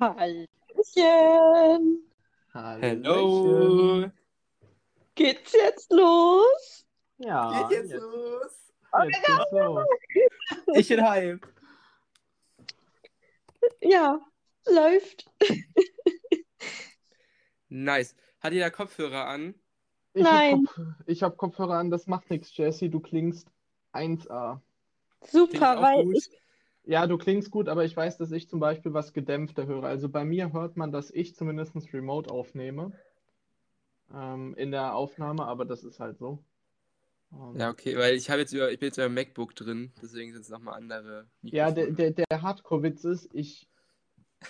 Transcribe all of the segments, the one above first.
Hallöchen. Hallo. Geht's jetzt los? Ja, Geht jetzt jetzt, los. jetzt geht's los. Ich bin heim. Ja, läuft. Nice. Hat jeder Kopfhörer an? Ich Nein. Hab Kopf, ich habe Kopfhörer an, das macht nichts, Jessie. Du klingst 1A. Klingt Super, auch weil gut. ich, Ja, du klingst gut, aber ich weiß, dass ich zum Beispiel was gedämpfter höre. Also bei mir hört man, dass ich zumindest remote aufnehme. Ähm, in der Aufnahme, aber das ist halt so. Ähm, Ja, okay, weil ich habe jetzt über, ich bin jetzt über MacBook drin, deswegen sind es nochmal andere Ja, der, Mikrofone. der, der Hardcore-Witz ist, ich,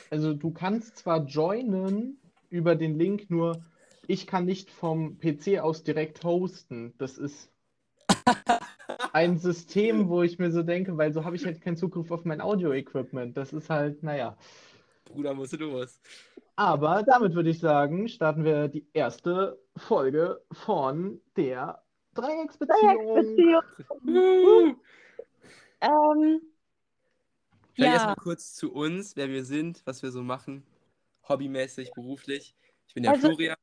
also du kannst zwar joinen über den Link, nur ich kann nicht vom PC aus direkt hosten. Das ist ein System, wo ich mir so denke, weil so habe ich halt keinen Zugriff auf mein Audio-Equipment. Das ist halt, naja. Bruder, musst du los. Aber damit würde ich sagen, starten wir die erste Folge von der Dreiecksbeziehung. Dreiecksbeziehung. Ähm, Vielleicht ja, erstmal kurz zu uns, wer wir sind, was wir so machen. Hobbymäßig, beruflich. Ich bin der Also- Florian.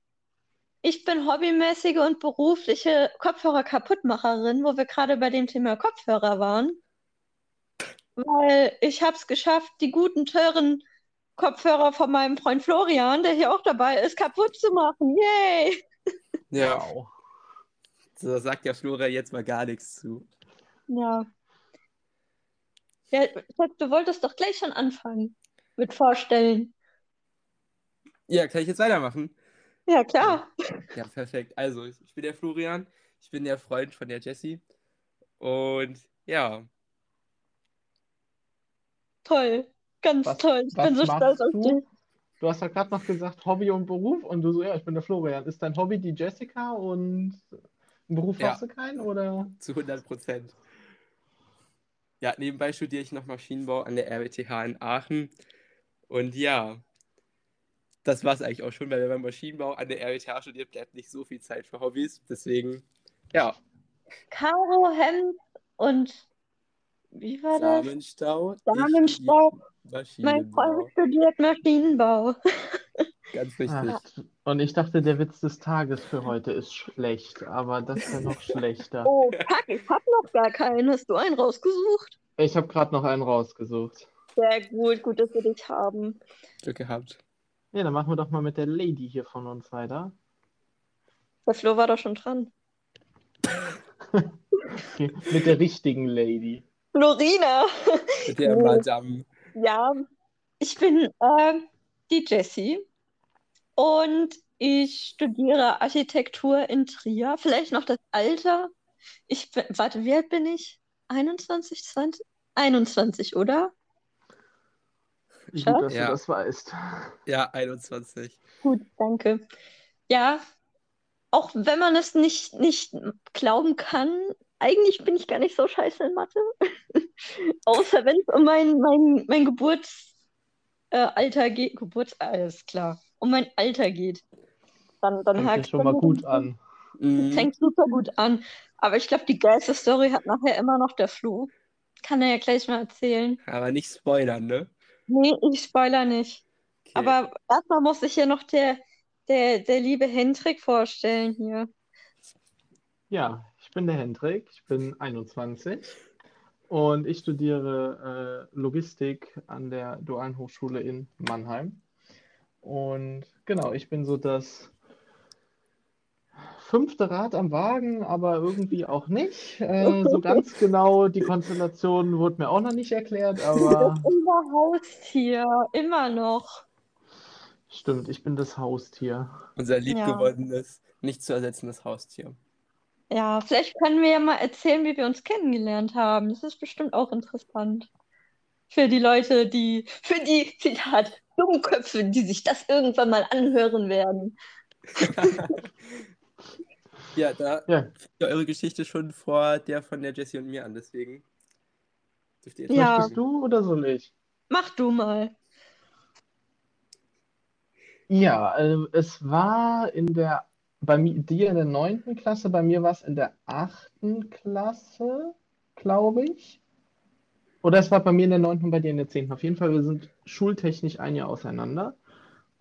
Ich bin hobbymäßige und berufliche Kopfhörer-Kaputtmacherin, wo wir gerade bei dem Thema Kopfhörer waren. Weil ich habe es geschafft, die guten, teuren Kopfhörer von meinem Freund Florian, der hier auch dabei ist, kaputt zu machen. Yay! Ja, so da sagt der Florian jetzt mal gar nichts zu. Ja. Ja, du wolltest doch gleich schon anfangen mit Vorstellen. Ja, kann ich jetzt weitermachen? Ja, klar. Ja, perfekt. Also, ich bin der Florian, ich bin der Freund von der Jessie. Und ja, Toll. Ganz Was- toll. Ich bin so stolz auf du? dich. Du hast ja gerade noch gesagt, Hobby und Beruf und du so, ja, ich bin der Florian. Ist dein Hobby die Jessica und einen Beruf Ja. hast du keinen oder? zu 100 Prozent. Ja, nebenbei studiere ich noch Maschinenbau an der RWTH in Aachen. Und ja, das war es eigentlich auch schon, weil wenn man Maschinenbau an der RWTH studiert, bleibt nicht so viel Zeit für Hobbys. Deswegen, ja, Karo, Hemd und wie war das? Samenstau. studiere Mein Freund studiert Maschinenbau. Ganz richtig. Ach, und ich dachte, der Witz des Tages für heute ist schlecht, aber das ist ja noch schlechter. Oh, fuck, ich hab noch gar keinen. Hast du einen rausgesucht? Ich habe gerade noch einen rausgesucht. Sehr gut, gut, dass wir dich haben. Glück gehabt. Ja, dann machen wir doch mal mit der Lady hier von uns weiter. Der Flo war doch schon dran. Okay, mit der richtigen Lady. Florina. Mit der. Madame. Ja, ich bin äh, die Jessie und ich studiere Architektur in Trier. Vielleicht noch das Alter. Ich bin, warte, wie alt bin ich? 21, 20? 21, oder? Wie gut, dass Ja. du das weißt. Ja, 21. Gut, danke. Ja, auch wenn man es nicht, nicht glauben kann, eigentlich bin ich gar nicht so scheiße in Mathe. Außer wenn es um mein, mein, mein Geburtsalter äh, geht. Geburts, alles klar. Um mein Alter geht. Dann, dann Fängt ja hakt's schon mal gut an. Mhm. Fängt super gut an. Aber ich glaube, die geilste Story hat nachher immer noch der Flo. Kann er ja gleich mal erzählen. Aber nicht spoilern, ne? Nee, ich spoiler nicht. Okay. Aber erstmal muss ich hier noch der, der, der liebe Hendrik vorstellen hier. Ja, ich bin der Hendrik, ich bin 21 und ich studiere äh, Logistik an der Dualen Hochschule in Mannheim. Und genau, ich bin so das fünfte Rad am Wagen, aber irgendwie auch nicht. Äh, so ganz genau, die Konstellation wurde mir auch noch nicht erklärt, aber Unser Haustier, immer noch. stimmt, ich bin das Haustier. Unser liebgewonnenes, nicht zu ersetzendes Haustier. Ja, vielleicht können wir ja mal erzählen, wie wir uns kennengelernt haben. Das ist bestimmt auch interessant. Für die Leute, die, für die, Zitat, Dummköpfe, die sich das irgendwann mal anhören werden. Ja, da Ja, fängt ja eure Geschichte schon vor der von der Jessie und mir an, deswegen dürft ihr jetzt Ja. möchtest du oder soll ich? Mach du mal. Ja, äh, es war in der, bei mi- dir in der neunten Klasse, bei mir war es in der achten Klasse, glaube ich. Oder es war bei mir in der 9. und bei dir in der 10. Auf jeden Fall, wir sind schultechnisch ein Jahr auseinander.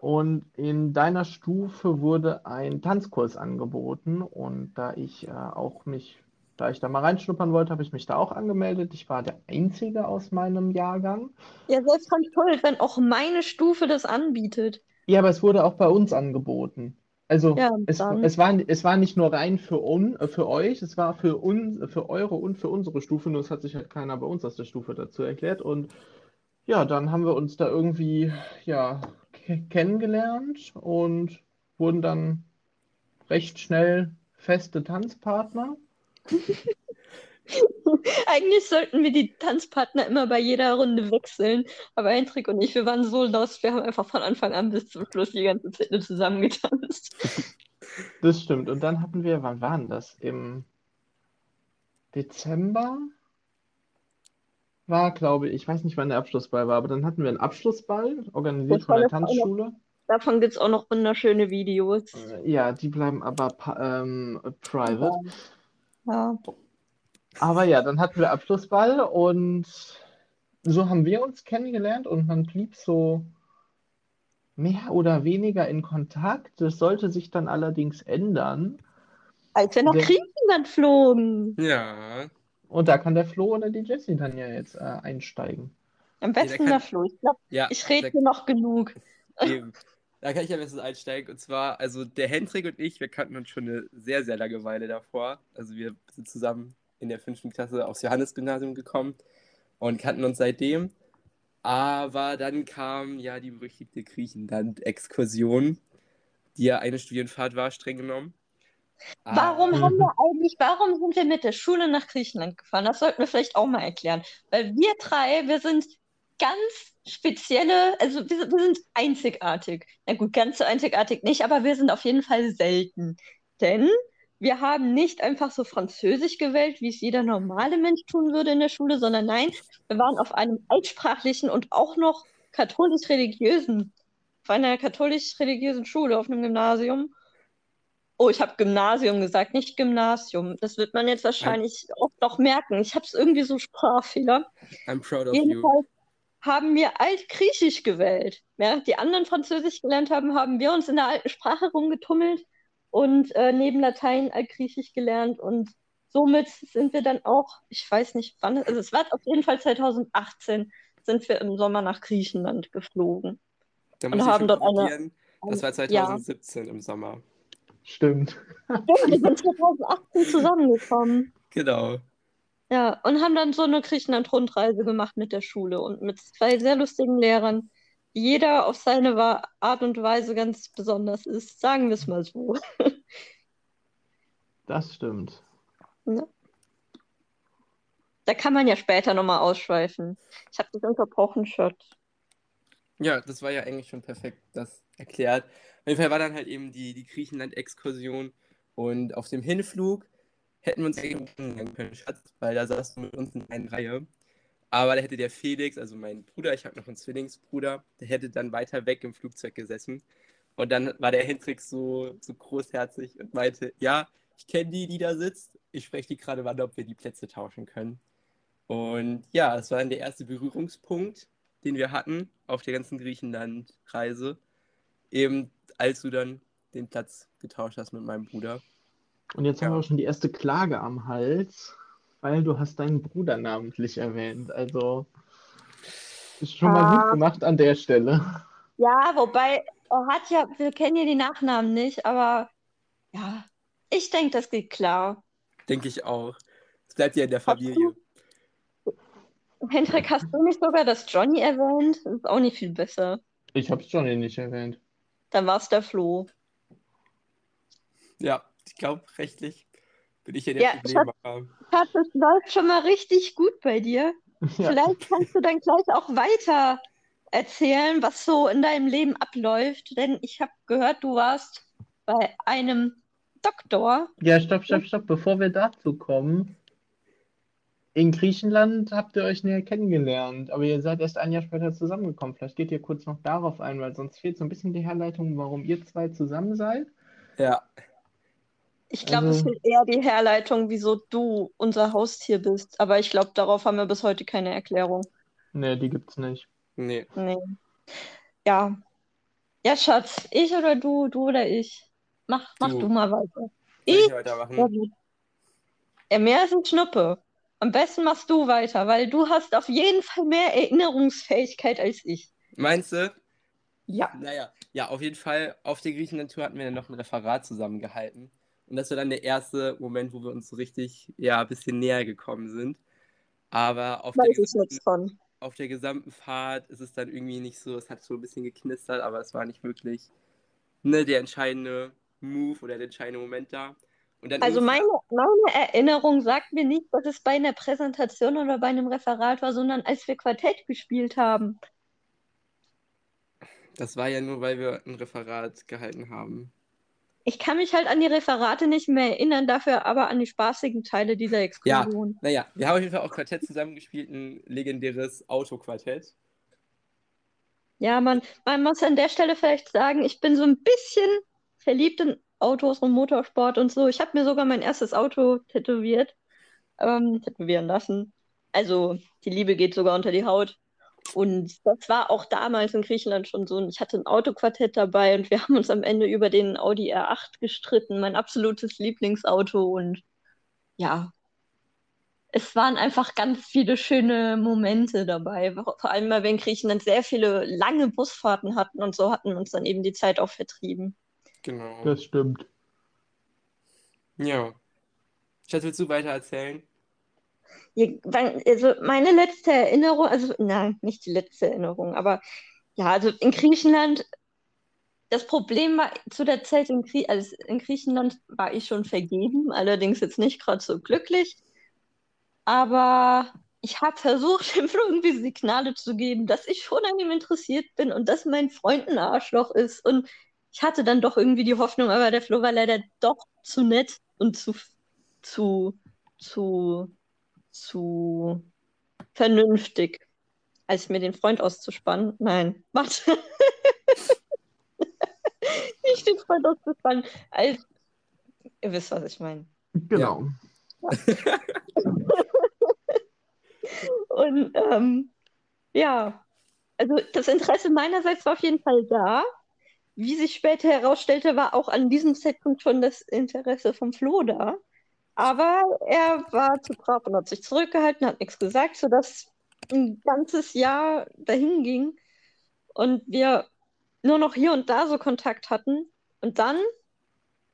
Und in deiner Stufe wurde ein Tanzkurs angeboten. Und da ich äh, auch mich, da ich da mal reinschnuppern wollte, habe ich mich da auch angemeldet. Ich war der Einzige aus meinem Jahrgang. Ja, selbst ganz toll, wenn auch meine Stufe das anbietet. Ja, aber es wurde auch bei uns angeboten. Also Ja, es, es war, es war nicht nur rein für, un, äh, für euch, es war für uns, für eure und für unsere Stufe, nur es hat sich halt keiner bei uns aus der Stufe dazu erklärt. Und ja, dann haben wir uns da irgendwie ja, kennengelernt und wurden dann recht schnell feste Tanzpartner. Eigentlich sollten wir die Tanzpartner immer bei jeder Runde wechseln. Aber Hendrik und ich, wir waren so lost, wir haben einfach von Anfang an bis zum Schluss die ganze Zeit nur zusammen getanzt. Das stimmt. Und dann hatten wir, wann waren das? Im Dezember war, glaube ich, ich weiß nicht, wann der Abschlussball war, aber dann hatten wir einen Abschlussball, organisiert von der. Tanzschule. Davon gibt es auch noch wunderschöne Videos. Äh, Ja, die bleiben aber ähm, private. Ja. Aber ja, dann hatten wir Abschlussball und so haben wir uns kennengelernt und man blieb so mehr oder weniger in Kontakt. Das sollte sich dann allerdings ändern. Als wir nach Griechenland flogen. Ja. Und da kann der Flo oder die Jessie dann ja jetzt äh, einsteigen. Am besten kann- der Flo. Ich glaube, Ja, ich rede hier noch genug. Eben. Da kann ich am besten einsteigen. Und zwar, also der Hendrik und ich, wir kannten uns schon eine sehr, sehr lange Weile davor. Also wir sind zusammen in der fünften Klasse aufs Johannesgymnasium gekommen und kannten uns seitdem. Aber dann kam ja die berüchtigte Griechenland-Exkursion, die ja eine Studienfahrt war, streng genommen. Warum Ah, haben wir eigentlich, warum sind wir mit der Schule nach Griechenland gefahren? Das sollten wir vielleicht auch mal erklären. Weil wir drei, wir sind ganz spezielle, also wir, wir sind einzigartig. Na gut, ganz so einzigartig nicht, aber wir sind auf jeden Fall selten. Denn wir haben nicht einfach so Französisch gewählt, wie es jeder normale Mensch tun würde in der Schule, sondern nein, wir waren auf einem altsprachlichen und auch noch katholisch-religiösen, auf einer katholisch-religiösen Schule, auf einem Gymnasium. Oh, ich habe Gymnasium gesagt, nicht Gymnasium. Das wird man jetzt wahrscheinlich auch noch merken. Ich habe es irgendwie so Sprachfehler. I'm proud of you. Jedenfalls haben wir Altgriechisch gewählt. Während die anderen Französisch gelernt haben, haben wir uns in der alten Sprache rumgetummelt und äh, neben Latein Altgriechisch gelernt. Und somit sind wir dann auch, ich weiß nicht wann, also es war auf jeden Fall 2018, sind wir im Sommer nach Griechenland geflogen. Da Und haben dort eine-. Das war Ja. 2017 im Sommer. Stimmt. Ja, wir sind 2018 zusammengekommen. Genau. Ja, und haben dann so eine Griechenland-Rundreise gemacht mit der Schule und mit zwei sehr lustigen Lehrern, die jeder auf seine Art und Weise ganz besonders ist. Sagen wir es mal so. Das stimmt. Da kann man ja später nochmal ausschweifen. Ich habe dich unterbrochen, Schott. Ja, das war ja eigentlich schon perfekt, das erklärt. Auf jeden Fall war dann halt eben die, die Griechenland-Exkursion und auf dem Hinflug hätten wir uns kennenlernen können, Schatz, weil da saß du mit uns in einer Reihe. Aber da hätte der Felix, also mein Bruder, ich habe noch einen Zwillingsbruder, der hätte dann weiter weg im Flugzeug gesessen. Und dann war der Hendrik so, so großherzig und meinte, ja, ich kenne die, die da sitzt. Ich spreche die gerade mal, ob wir die Plätze tauschen können. Und ja, das war dann der erste Berührungspunkt, den wir hatten auf der ganzen Griechenland-Reise. Eben als du dann den Platz getauscht hast mit meinem Bruder. Und jetzt haben Ja. wir auch schon die erste Klage am Hals, weil du hast deinen Bruder namentlich erwähnt. Also ist schon mal Ah. gut gemacht an der Stelle. Ja, wobei, er hat ja, wir kennen ja die Nachnamen nicht, aber ja, ich denke, das geht klar. Denke ich auch. Es bleibt ja in der Familie. Hendrik, hast du nicht sogar das Johnny erwähnt? Das ist auch nicht viel besser. Ich hab's Johnny nicht erwähnt. Dann war es der Flo. Ja, ich glaube, rechtlich bin ich ja der Ja, Problemmacher. Schatz, es läuft schon mal richtig gut bei dir. Ja. Vielleicht kannst du dann gleich auch weiter erzählen, was so in deinem Leben abläuft. Denn ich habe gehört, du warst bei einem Doktor. Ja, stopp, stopp, stopp. Bevor wir dazu kommen. In Griechenland habt ihr euch näher kennengelernt, aber ihr seid erst ein Jahr später zusammengekommen. Vielleicht geht ihr kurz noch darauf ein, weil sonst fehlt so ein bisschen die Herleitung, warum ihr zwei zusammen seid. Ja, Ich glaube, es Also- ist eher die Herleitung, wieso du unser Haustier bist. Aber ich glaube, darauf haben wir bis heute keine Erklärung. Nee, die gibt's nicht. Nee. Nee. Ja. Ja, Schatz, ich oder du, du oder ich? Mach, mach Du. du mal weiter. Soll Ich? ich weitermachen? Ja, mehr ist ein Schnuppe. Am besten machst du weiter, weil du hast auf jeden Fall mehr Erinnerungsfähigkeit als ich. Meinst du? Ja. Naja, ja, auf jeden Fall. Auf der Griechenland-Tour hatten wir dann noch ein Referat zusammengehalten. Und das war dann der erste Moment, wo wir uns so richtig, ja, ein bisschen näher gekommen sind. Aber auf der, gesamten, auf der gesamten Fahrt ist es dann irgendwie nicht so, es hat so ein bisschen geknistert, aber es war nicht wirklich ne, der entscheidende Move oder der entscheidende Moment da. Also meine, meine Erinnerung sagt mir nicht, dass es bei einer Präsentation oder bei einem Referat war, sondern als wir Quartett gespielt haben. Das war ja nur, weil wir ein Referat gehalten haben. Ich kann mich halt an die Referate nicht mehr erinnern, dafür aber an die spaßigen Teile dieser Exkursion. Naja, wir haben auf jeden Fall auch Quartett zusammengespielt, ein legendäres Autoquartett. Ja, man, man muss an der Stelle vielleicht sagen, ich bin so ein bisschen verliebt in Autos und Motorsport und so. Ich habe mir sogar mein erstes Auto tätowiert, ähm, tätowieren lassen. Also die Liebe geht sogar unter die Haut. Und das war auch damals in Griechenland schon so. Und ich hatte ein Autoquartett dabei und wir haben uns am Ende über den Audi R8 gestritten, mein absolutes Lieblingsauto. Und ja, es waren einfach ganz viele schöne Momente dabei. Vor allem, weil wir in Griechenland sehr viele lange Busfahrten hatten und so hatten uns dann eben die Zeit auch vertrieben. Genau. Das stimmt. Ja. Schatz, willst du weiter erzählen? Ja, Also meine letzte Erinnerung, also nein, nicht die letzte Erinnerung, aber ja, also in Griechenland, das Problem war zu der Zeit in, Grie also in Griechenland war ich schon vergeben, allerdings jetzt nicht gerade so glücklich. Aber ich habe versucht, ihm irgendwie Signale zu geben, dass ich schon an ihm interessiert bin und dass mein Freund ein Arschloch ist. Und ich hatte dann doch irgendwie die Hoffnung, aber der Flo war leider doch zu nett und zu, zu, zu, zu vernünftig, als mir den Freund auszuspannen. Nein, warte. Nicht den Freund auszuspannen, als. Ihr wisst, was ich meine. Genau. Und ähm, ja, also das Interesse meinerseits war auf jeden Fall da. Wie sich später herausstellte, war auch an diesem Zeitpunkt schon das Interesse vom Flo da. Aber er war zu brav und hat sich zurückgehalten, hat nichts gesagt, sodass ein ganzes Jahr dahin ging und wir nur noch hier und da so Kontakt hatten. Und dann,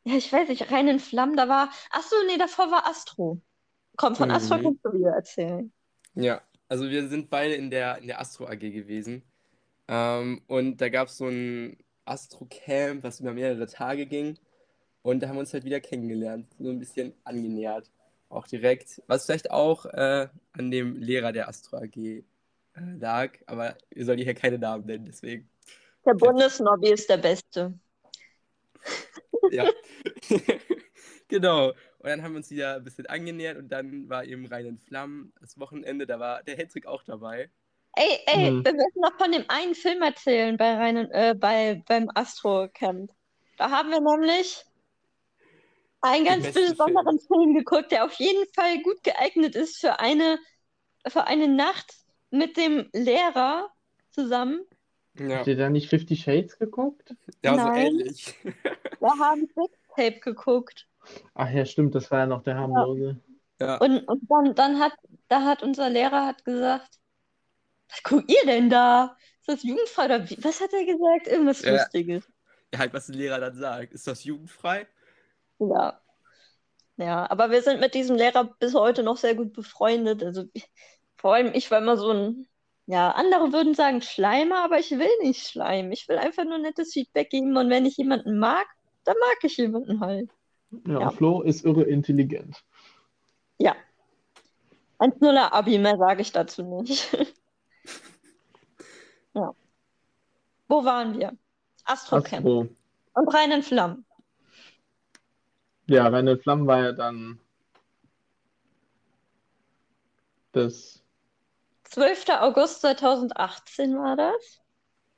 ja, ich weiß nicht, rein in Flammen, da war, ach so, nee, davor war Astro. Komm, von Astro Mhm. kannst du wieder erzählen. Ja, also wir sind beide in der, in der Astro AG gewesen. Ähm, und da gab es so ein Astro-Camp, was über mehrere Tage ging. Und da haben wir uns halt wieder kennengelernt, so ein bisschen angenähert. Auch direkt, was vielleicht auch äh, an dem Lehrer der Astro AG äh, lag, aber wir sollen hier keine Namen nennen, deswegen. Der Bundesnobby ist der Beste. Ja. Genau. Und dann haben wir uns wieder ein bisschen angenähert und dann war eben rein in Flammen das Wochenende, da war der Hendrik auch dabei. Ey, ey, Hm. wir müssen noch von dem einen Film erzählen bei Rhein, äh, bei, beim Astro-Camp. Da haben wir nämlich einen ganz besonderen Film geguckt, der auf jeden Fall gut geeignet ist für eine, für eine Nacht mit dem Lehrer zusammen. Ja, Habt ihr da nicht Fifty Shades geguckt? ja so Nein. ähnlich. Wir haben Sextape geguckt. Ach ja, stimmt, das war ja noch der harmlose. Ja. Und, und dann, dann hat, da hat unser Lehrer hat gesagt, was guckt ihr denn da? Ist das jugendfrei oder wie? Was hat er gesagt? Irgendwas Ja. Lustiges. Ja, halt, was der Lehrer dann sagt. Ist das jugendfrei? Ja. Ja, aber wir sind mit diesem Lehrer bis heute noch sehr gut befreundet. Also vor allem ich war immer so ein, ja, andere würden sagen Schleimer, aber ich will nicht schleimen. Ich will einfach nur nettes Feedback geben und wenn ich jemanden mag, dann mag ich jemanden halt. Ja, Ja. Flo ist irre intelligent. Ja. 1-0er Abi, mehr sage ich dazu nicht. Ja. Wo waren wir? Astrocamp. Astro. Und rein in Flammen. Ja, Reine Flammen war ja dann das 12. August 2018 war das?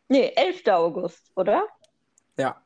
Nee, 11. August, oder? Ja.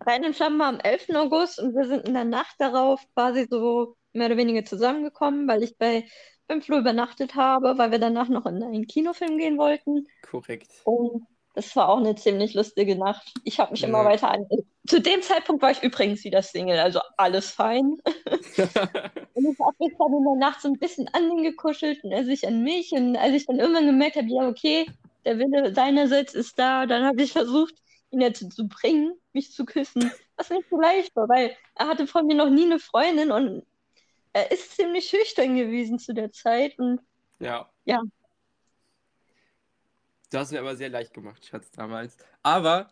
Rein in Flammen war am 11. August und wir sind in der Nacht darauf quasi so mehr oder weniger zusammengekommen, weil ich bei beim Flo übernachtet habe, weil wir danach noch in einen Kinofilm gehen wollten. Korrekt. Und das war auch eine ziemlich lustige Nacht. Ich habe mich immer Ja. weiter an. Zu dem Zeitpunkt war ich übrigens wieder Single, also alles fein. Und ich habe mich dann in der Nacht so ein bisschen an ihn gekuschelt und er sich an mich. Und als ich dann irgendwann gemerkt habe, ja, okay, der Wille seinerseits ist da, dann habe ich versucht, ihn dazu zu bringen, mich zu küssen. Was nicht so leicht war, weil er hatte von mir noch nie eine Freundin und er ist ziemlich schüchtern gewesen zu der Zeit. Und ja. Ja. Du hast mir aber sehr leicht gemacht, Schatz, damals. Aber,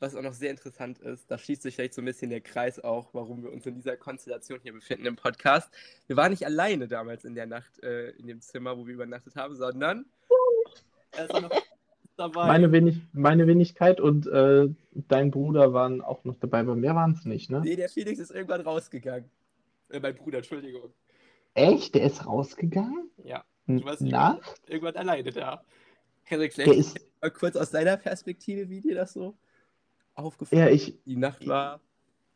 was auch noch sehr interessant ist, da schließt sich vielleicht so ein bisschen der Kreis auch, warum wir uns in dieser Konstellation hier befinden im Podcast. Wir waren nicht alleine damals in der Nacht äh, in dem Zimmer, wo wir übernachtet haben, sondern er ist auch noch dabei. Meine, Wenig meine Wenigkeit und äh, dein Bruder waren auch noch dabei, aber mehr waren es nicht, ne? Nee, der Felix ist irgendwann rausgegangen. Äh, mein Bruder, Entschuldigung. Echt? Der ist rausgegangen? Ja, Du warst Na? irgendwann alleine da. Henrik, Der vielleicht ist. mal kurz aus deiner Perspektive, wie dir das so aufgefallen Ja, ist. ich. Die Nacht war.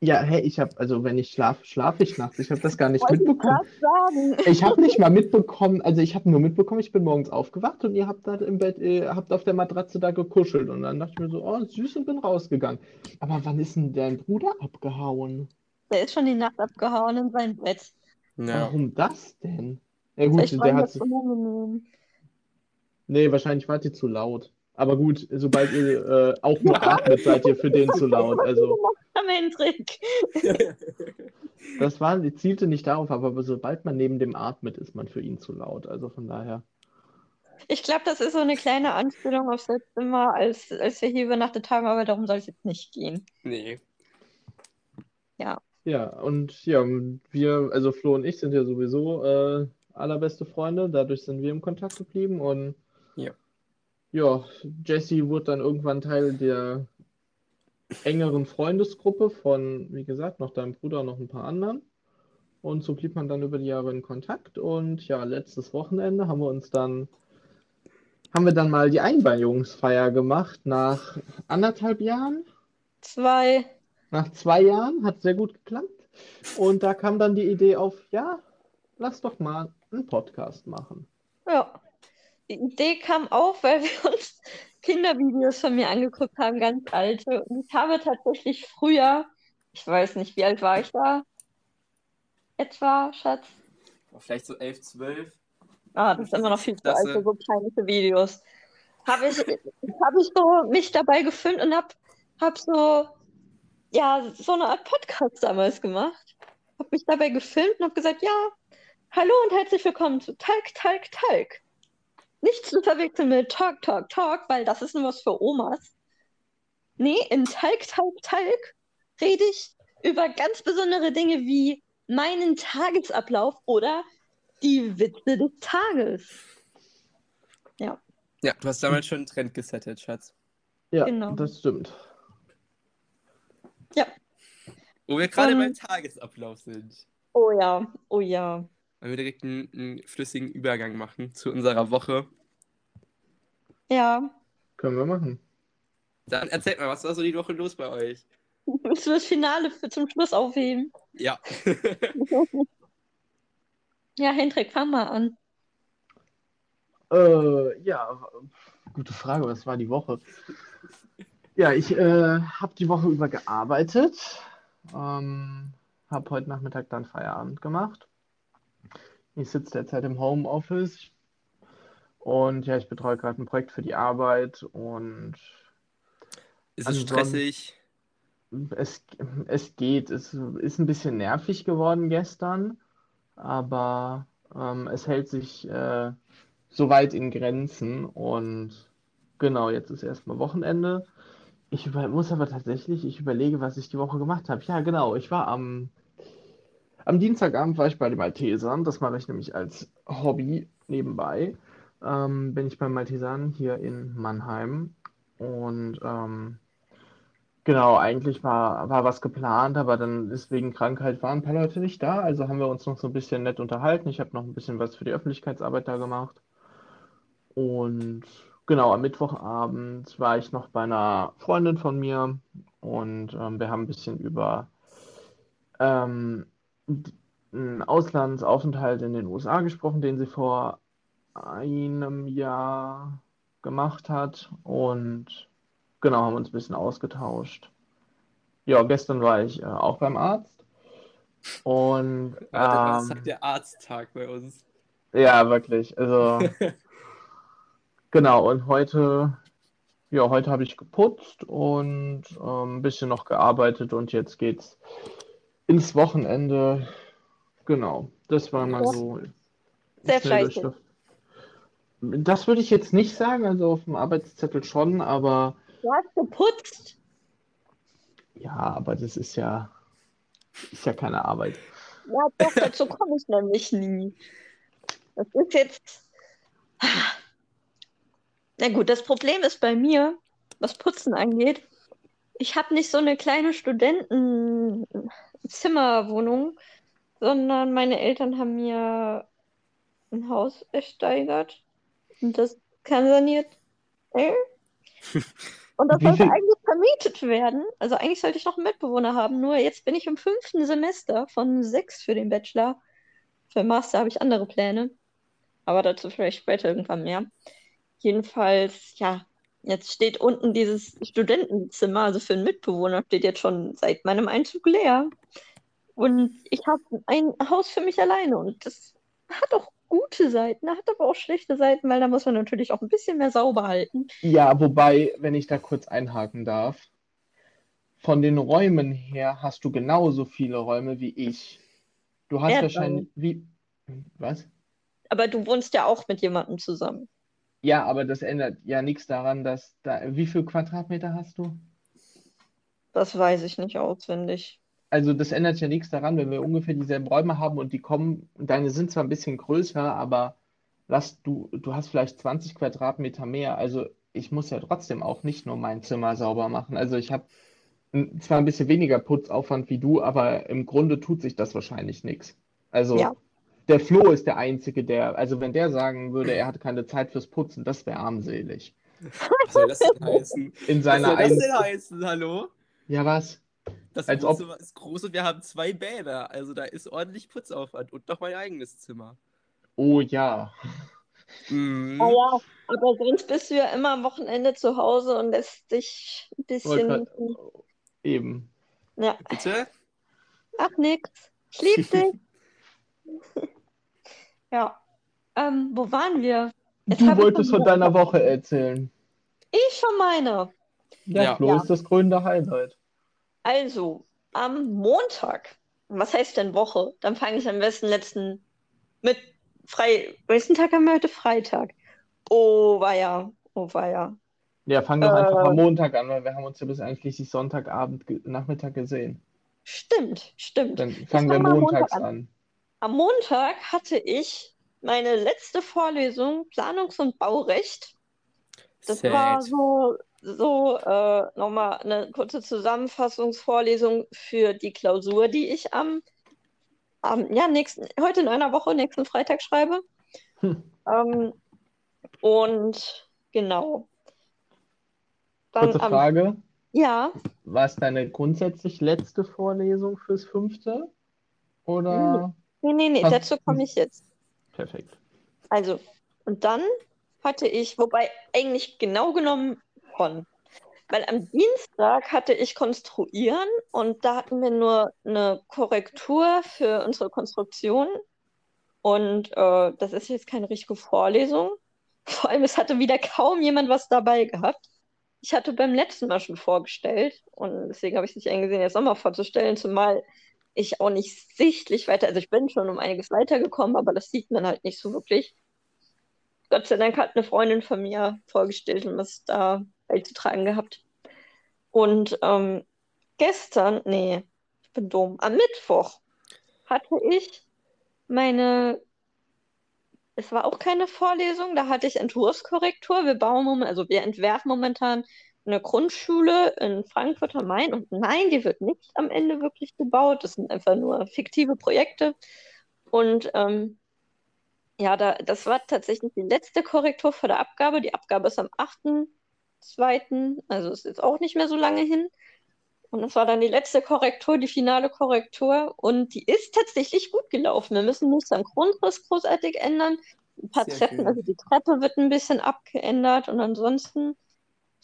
Ja, hey, ich habe, also wenn ich schlafe, schlafe ich nachts. Ich habe das gar nicht ich mitbekommen. sagen. Ich habe nicht mal mitbekommen, also ich habe nur mitbekommen, ich bin morgens aufgewacht und ihr habt da im Bett, ihr habt auf der Matratze da gekuschelt und dann dachte ich mir so, oh, süß und bin rausgegangen. Aber wann ist denn dein Bruder abgehauen? Der ist schon die Nacht abgehauen in sein Bett. Ja. Warum das denn? Ja gut, Vielleicht der hat das unangenehm. nee, wahrscheinlich wart ihr zu laut. Aber gut, sobald ihr äh, auch nur atmet, seid ihr für den zu laut. Also Am Hendrik. das war, zielte nicht darauf, aber sobald man neben dem atmet, ist man für ihn zu laut. Also von daher. Ich glaube, das ist so eine kleine Anspielung aufs letzte Mal, als, als wir hier übernachtet haben, aber darum soll es jetzt nicht gehen. nee. Ja, und ja, wir, also Flo und ich sind ja sowieso äh, allerbeste Freunde, dadurch sind wir im Kontakt geblieben und Ja. ja, Jesse wurde dann irgendwann Teil der engeren Freundesgruppe von, wie gesagt, noch deinem Bruder und noch ein paar anderen. Und so blieb man dann über die Jahre in Kontakt und ja, letztes Wochenende haben wir uns dann, haben wir dann mal die Einweihungsfeier gemacht nach anderthalb Jahren. Zwei. Nach zwei Jahren hat sehr gut geklappt. Und da kam dann die Idee auf, ja, lass doch mal einen Podcast machen. Ja. Die Idee kam auf, weil wir uns Kindervideos von mir angeguckt haben, ganz alte. Und ich habe tatsächlich früher, ich weiß nicht, wie alt war ich da? Etwa, Schatz? Vielleicht so 11, 12. Ah, das ist immer noch viel zu alt äh, für so peinliche Videos. Habe ich, habe ich so mich dabei gefilmt und habe hab so, ja, so eine Art Podcast damals gemacht. Habe mich dabei gefilmt und habe gesagt, ja, hallo und herzlich willkommen zu Talk, Talk, Talk. Nicht zu verwechseln mit Talk, Talk, Talk, weil das ist nur was für Omas. Nee, in Talk, Talk, Talk rede ich über ganz besondere Dinge wie meinen Tagesablauf oder die Witze des Tages. Ja, du hast damals schon einen Trend gesettet, Schatz. Ja, Genau. das stimmt. Wo wir gerade Ähm. beim Tagesablauf sind. Oh ja, oh ja. Wollen wir direkt einen, einen flüssigen Übergang machen zu unserer Woche. Ja. Können wir machen. Dann erzählt mal, was war so die Woche los bei euch? Willst du das Finale für zum Schluss aufheben? Ja. Ja, Hendrik, fang mal an. Äh, ja, gute Frage, was war die Woche? Ja, ich äh, habe die Woche über gearbeitet, ähm, habe heute Nachmittag dann Feierabend gemacht. Ich sitze derzeit im Homeoffice und ja, ich betreue gerade ein Projekt für die Arbeit und Ist es stressig? es, es geht. Es ist ein bisschen nervig geworden gestern, aber ähm, es hält sich äh, soweit in Grenzen und genau, jetzt ist erstmal Wochenende. Ich über, muss aber tatsächlich, ich überlege, was ich die Woche gemacht habe. Ja, genau, ich war am, am Dienstagabend war ich bei den Maltesern. Das mache ich nämlich als Hobby nebenbei. Ähm, bin ich bei Maltesern hier in Mannheim und ähm, Genau, eigentlich war, war was geplant, aber dann ist wegen Krankheit waren ein paar Leute nicht da, also haben wir uns noch so ein bisschen nett unterhalten. Ich habe noch ein bisschen was für die Öffentlichkeitsarbeit da gemacht. Und genau, am Mittwochabend war ich noch bei einer Freundin von mir und ähm, wir haben ein bisschen über ähm, einen Auslandsaufenthalt in den USA gesprochen, den sie vor einem Jahr gemacht hat und genau, haben uns ein bisschen ausgetauscht. Ja, gestern war ich äh, auch beim Arzt und ähm, sagt der Arzttag bei uns? ja, wirklich, also genau, und heute, ja, heute habe ich geputzt und ähm, ein bisschen noch gearbeitet und jetzt geht's ins Wochenende. Genau, das war mal so Sehr fleißig. Das würde ich jetzt nicht sagen, also auf dem Arbeitszettel schon, aber Du hast geputzt. ja, aber das ist ja, ist ja keine Arbeit. Ja, doch, dazu komme ich nämlich nie. Das ist jetzt. Na gut, das Problem ist bei mir, was Putzen angeht, ich habe nicht so eine kleine Studentenzimmerwohnung, sondern meine Eltern haben mir ein Haus ersteigert und das kann saniert. Äh? Und das sollte eigentlich vermietet werden. Also eigentlich sollte ich noch einen Mitbewohner haben, nur jetzt bin ich im fünften Semester von sechs für den Bachelor. Für den Master habe ich andere Pläne, aber dazu vielleicht später irgendwann mehr. Jedenfalls, ja, jetzt steht unten dieses Studentenzimmer, also für einen Mitbewohner, steht jetzt schon seit meinem Einzug leer. Und ich habe ein Haus für mich alleine und das hat auch gute Seiten, hat aber auch schlechte Seiten, weil da muss man natürlich auch ein bisschen mehr sauber halten. Ja, wobei, wenn ich da kurz einhaken darf, von den Räumen her hast du genauso viele Räume wie ich. Du hast Erdbeeren. wahrscheinlich, wie, was? Aber du wohnst ja auch mit jemandem zusammen. Ja, aber das ändert ja nichts daran, dass da, wie viel Quadratmeter hast du? Das weiß ich nicht auswendig. Also das ändert ja nichts daran, wenn wir ungefähr dieselben Räume haben und die kommen, deine sind zwar ein bisschen größer, aber lass du, du hast vielleicht 20 Quadratmeter mehr. Also ich muss ja trotzdem auch nicht nur mein Zimmer sauber machen. Also ich habe zwar ein bisschen weniger Putzaufwand wie du, aber im Grunde tut sich das wahrscheinlich nichts. Also Ja. Der Flo ist der Einzige, der, also wenn der sagen würde, er hat keine Zeit fürs Putzen, das wäre armselig. Was soll das denn heißen? In Was seiner soll das denn heißen? Hallo? Ja, was? Das Als ob- Wohnzimmer ist groß und wir haben zwei Bäder. Also da ist ordentlich Putzaufwand und noch mein eigenes Zimmer. Oh ja. Mhm. Naja, aber sonst bist du ja immer am Wochenende zu Hause und lässt dich ein bisschen. Wollte Eben. Ja, Bitte? ach nix. Ich lieb dich. Ja. Ähm, wo waren wir? Jetzt Du wolltest von deiner Woche erzählen. Ich schon meine. Ja, Ja. Flo Ja. ist das grüne Highlight. Also, am Montag. Was heißt denn Woche? Dann fange ich am besten letzten mit frei. Welchen Tag haben wir heute? Freitag. Oh, war ja. Oh, war ja. Ja, fang doch Äh. einfach am Montag an, weil wir haben uns ja bis einschließlich Sonntagabend, Nachmittag gesehen. Stimmt, stimmt. Dann fangen wir montags Montag an. an. Am Montag hatte ich meine letzte Vorlesung Planungs- und Baurecht. Das war Sad. so, so äh, nochmal eine kurze Zusammenfassungsvorlesung für die Klausur, die ich am, am ja, nächsten, heute in einer Woche, nächsten Freitag schreibe. Hm. Ähm, und genau. Dann Kurze am, Frage. ja, War es deine grundsätzlich letzte Vorlesung fürs fünfte? Oder? Nee, nee, nee, Hast- dazu komme ich jetzt. Perfekt. Also, und dann hatte ich, wobei eigentlich genau genommen von, weil am Dienstag hatte ich Konstruieren und da hatten wir nur eine Korrektur für unsere Konstruktion und äh, das ist jetzt keine richtige Vorlesung. Vor allem, es hatte wieder kaum jemand was dabei gehabt. Ich hatte beim letzten Mal schon vorgestellt und deswegen habe ich es nicht eingesehen, jetzt nochmal vorzustellen, zumal ich auch nicht sichtlich weiter, also ich bin schon um einiges weitergekommen, aber das sieht man halt nicht so wirklich. Gott sei Dank hat eine Freundin von mir vorgestellt und was da beizutragen gehabt. Und ähm, gestern, nee, ich bin dumm, am Mittwoch hatte ich meine, es war auch keine Vorlesung, da hatte ich Entwurfskorrektur. Wir bauen also wir entwerfen momentan eine Grundschule in Frankfurt am Main und nein, die wird nicht am Ende wirklich gebaut. Das sind einfach nur fiktive Projekte. Und ähm, ja, da, das war tatsächlich die letzte Korrektur vor der Abgabe. Die Abgabe ist am 8.2., also ist jetzt auch nicht mehr so lange hin. Und das war dann die letzte Korrektur, die finale Korrektur. Und die ist tatsächlich gut gelaufen. Wir müssen nichts am Grundriss großartig ändern. Ein paar Sehr Treppen, schön. also die Treppe wird ein bisschen abgeändert und ansonsten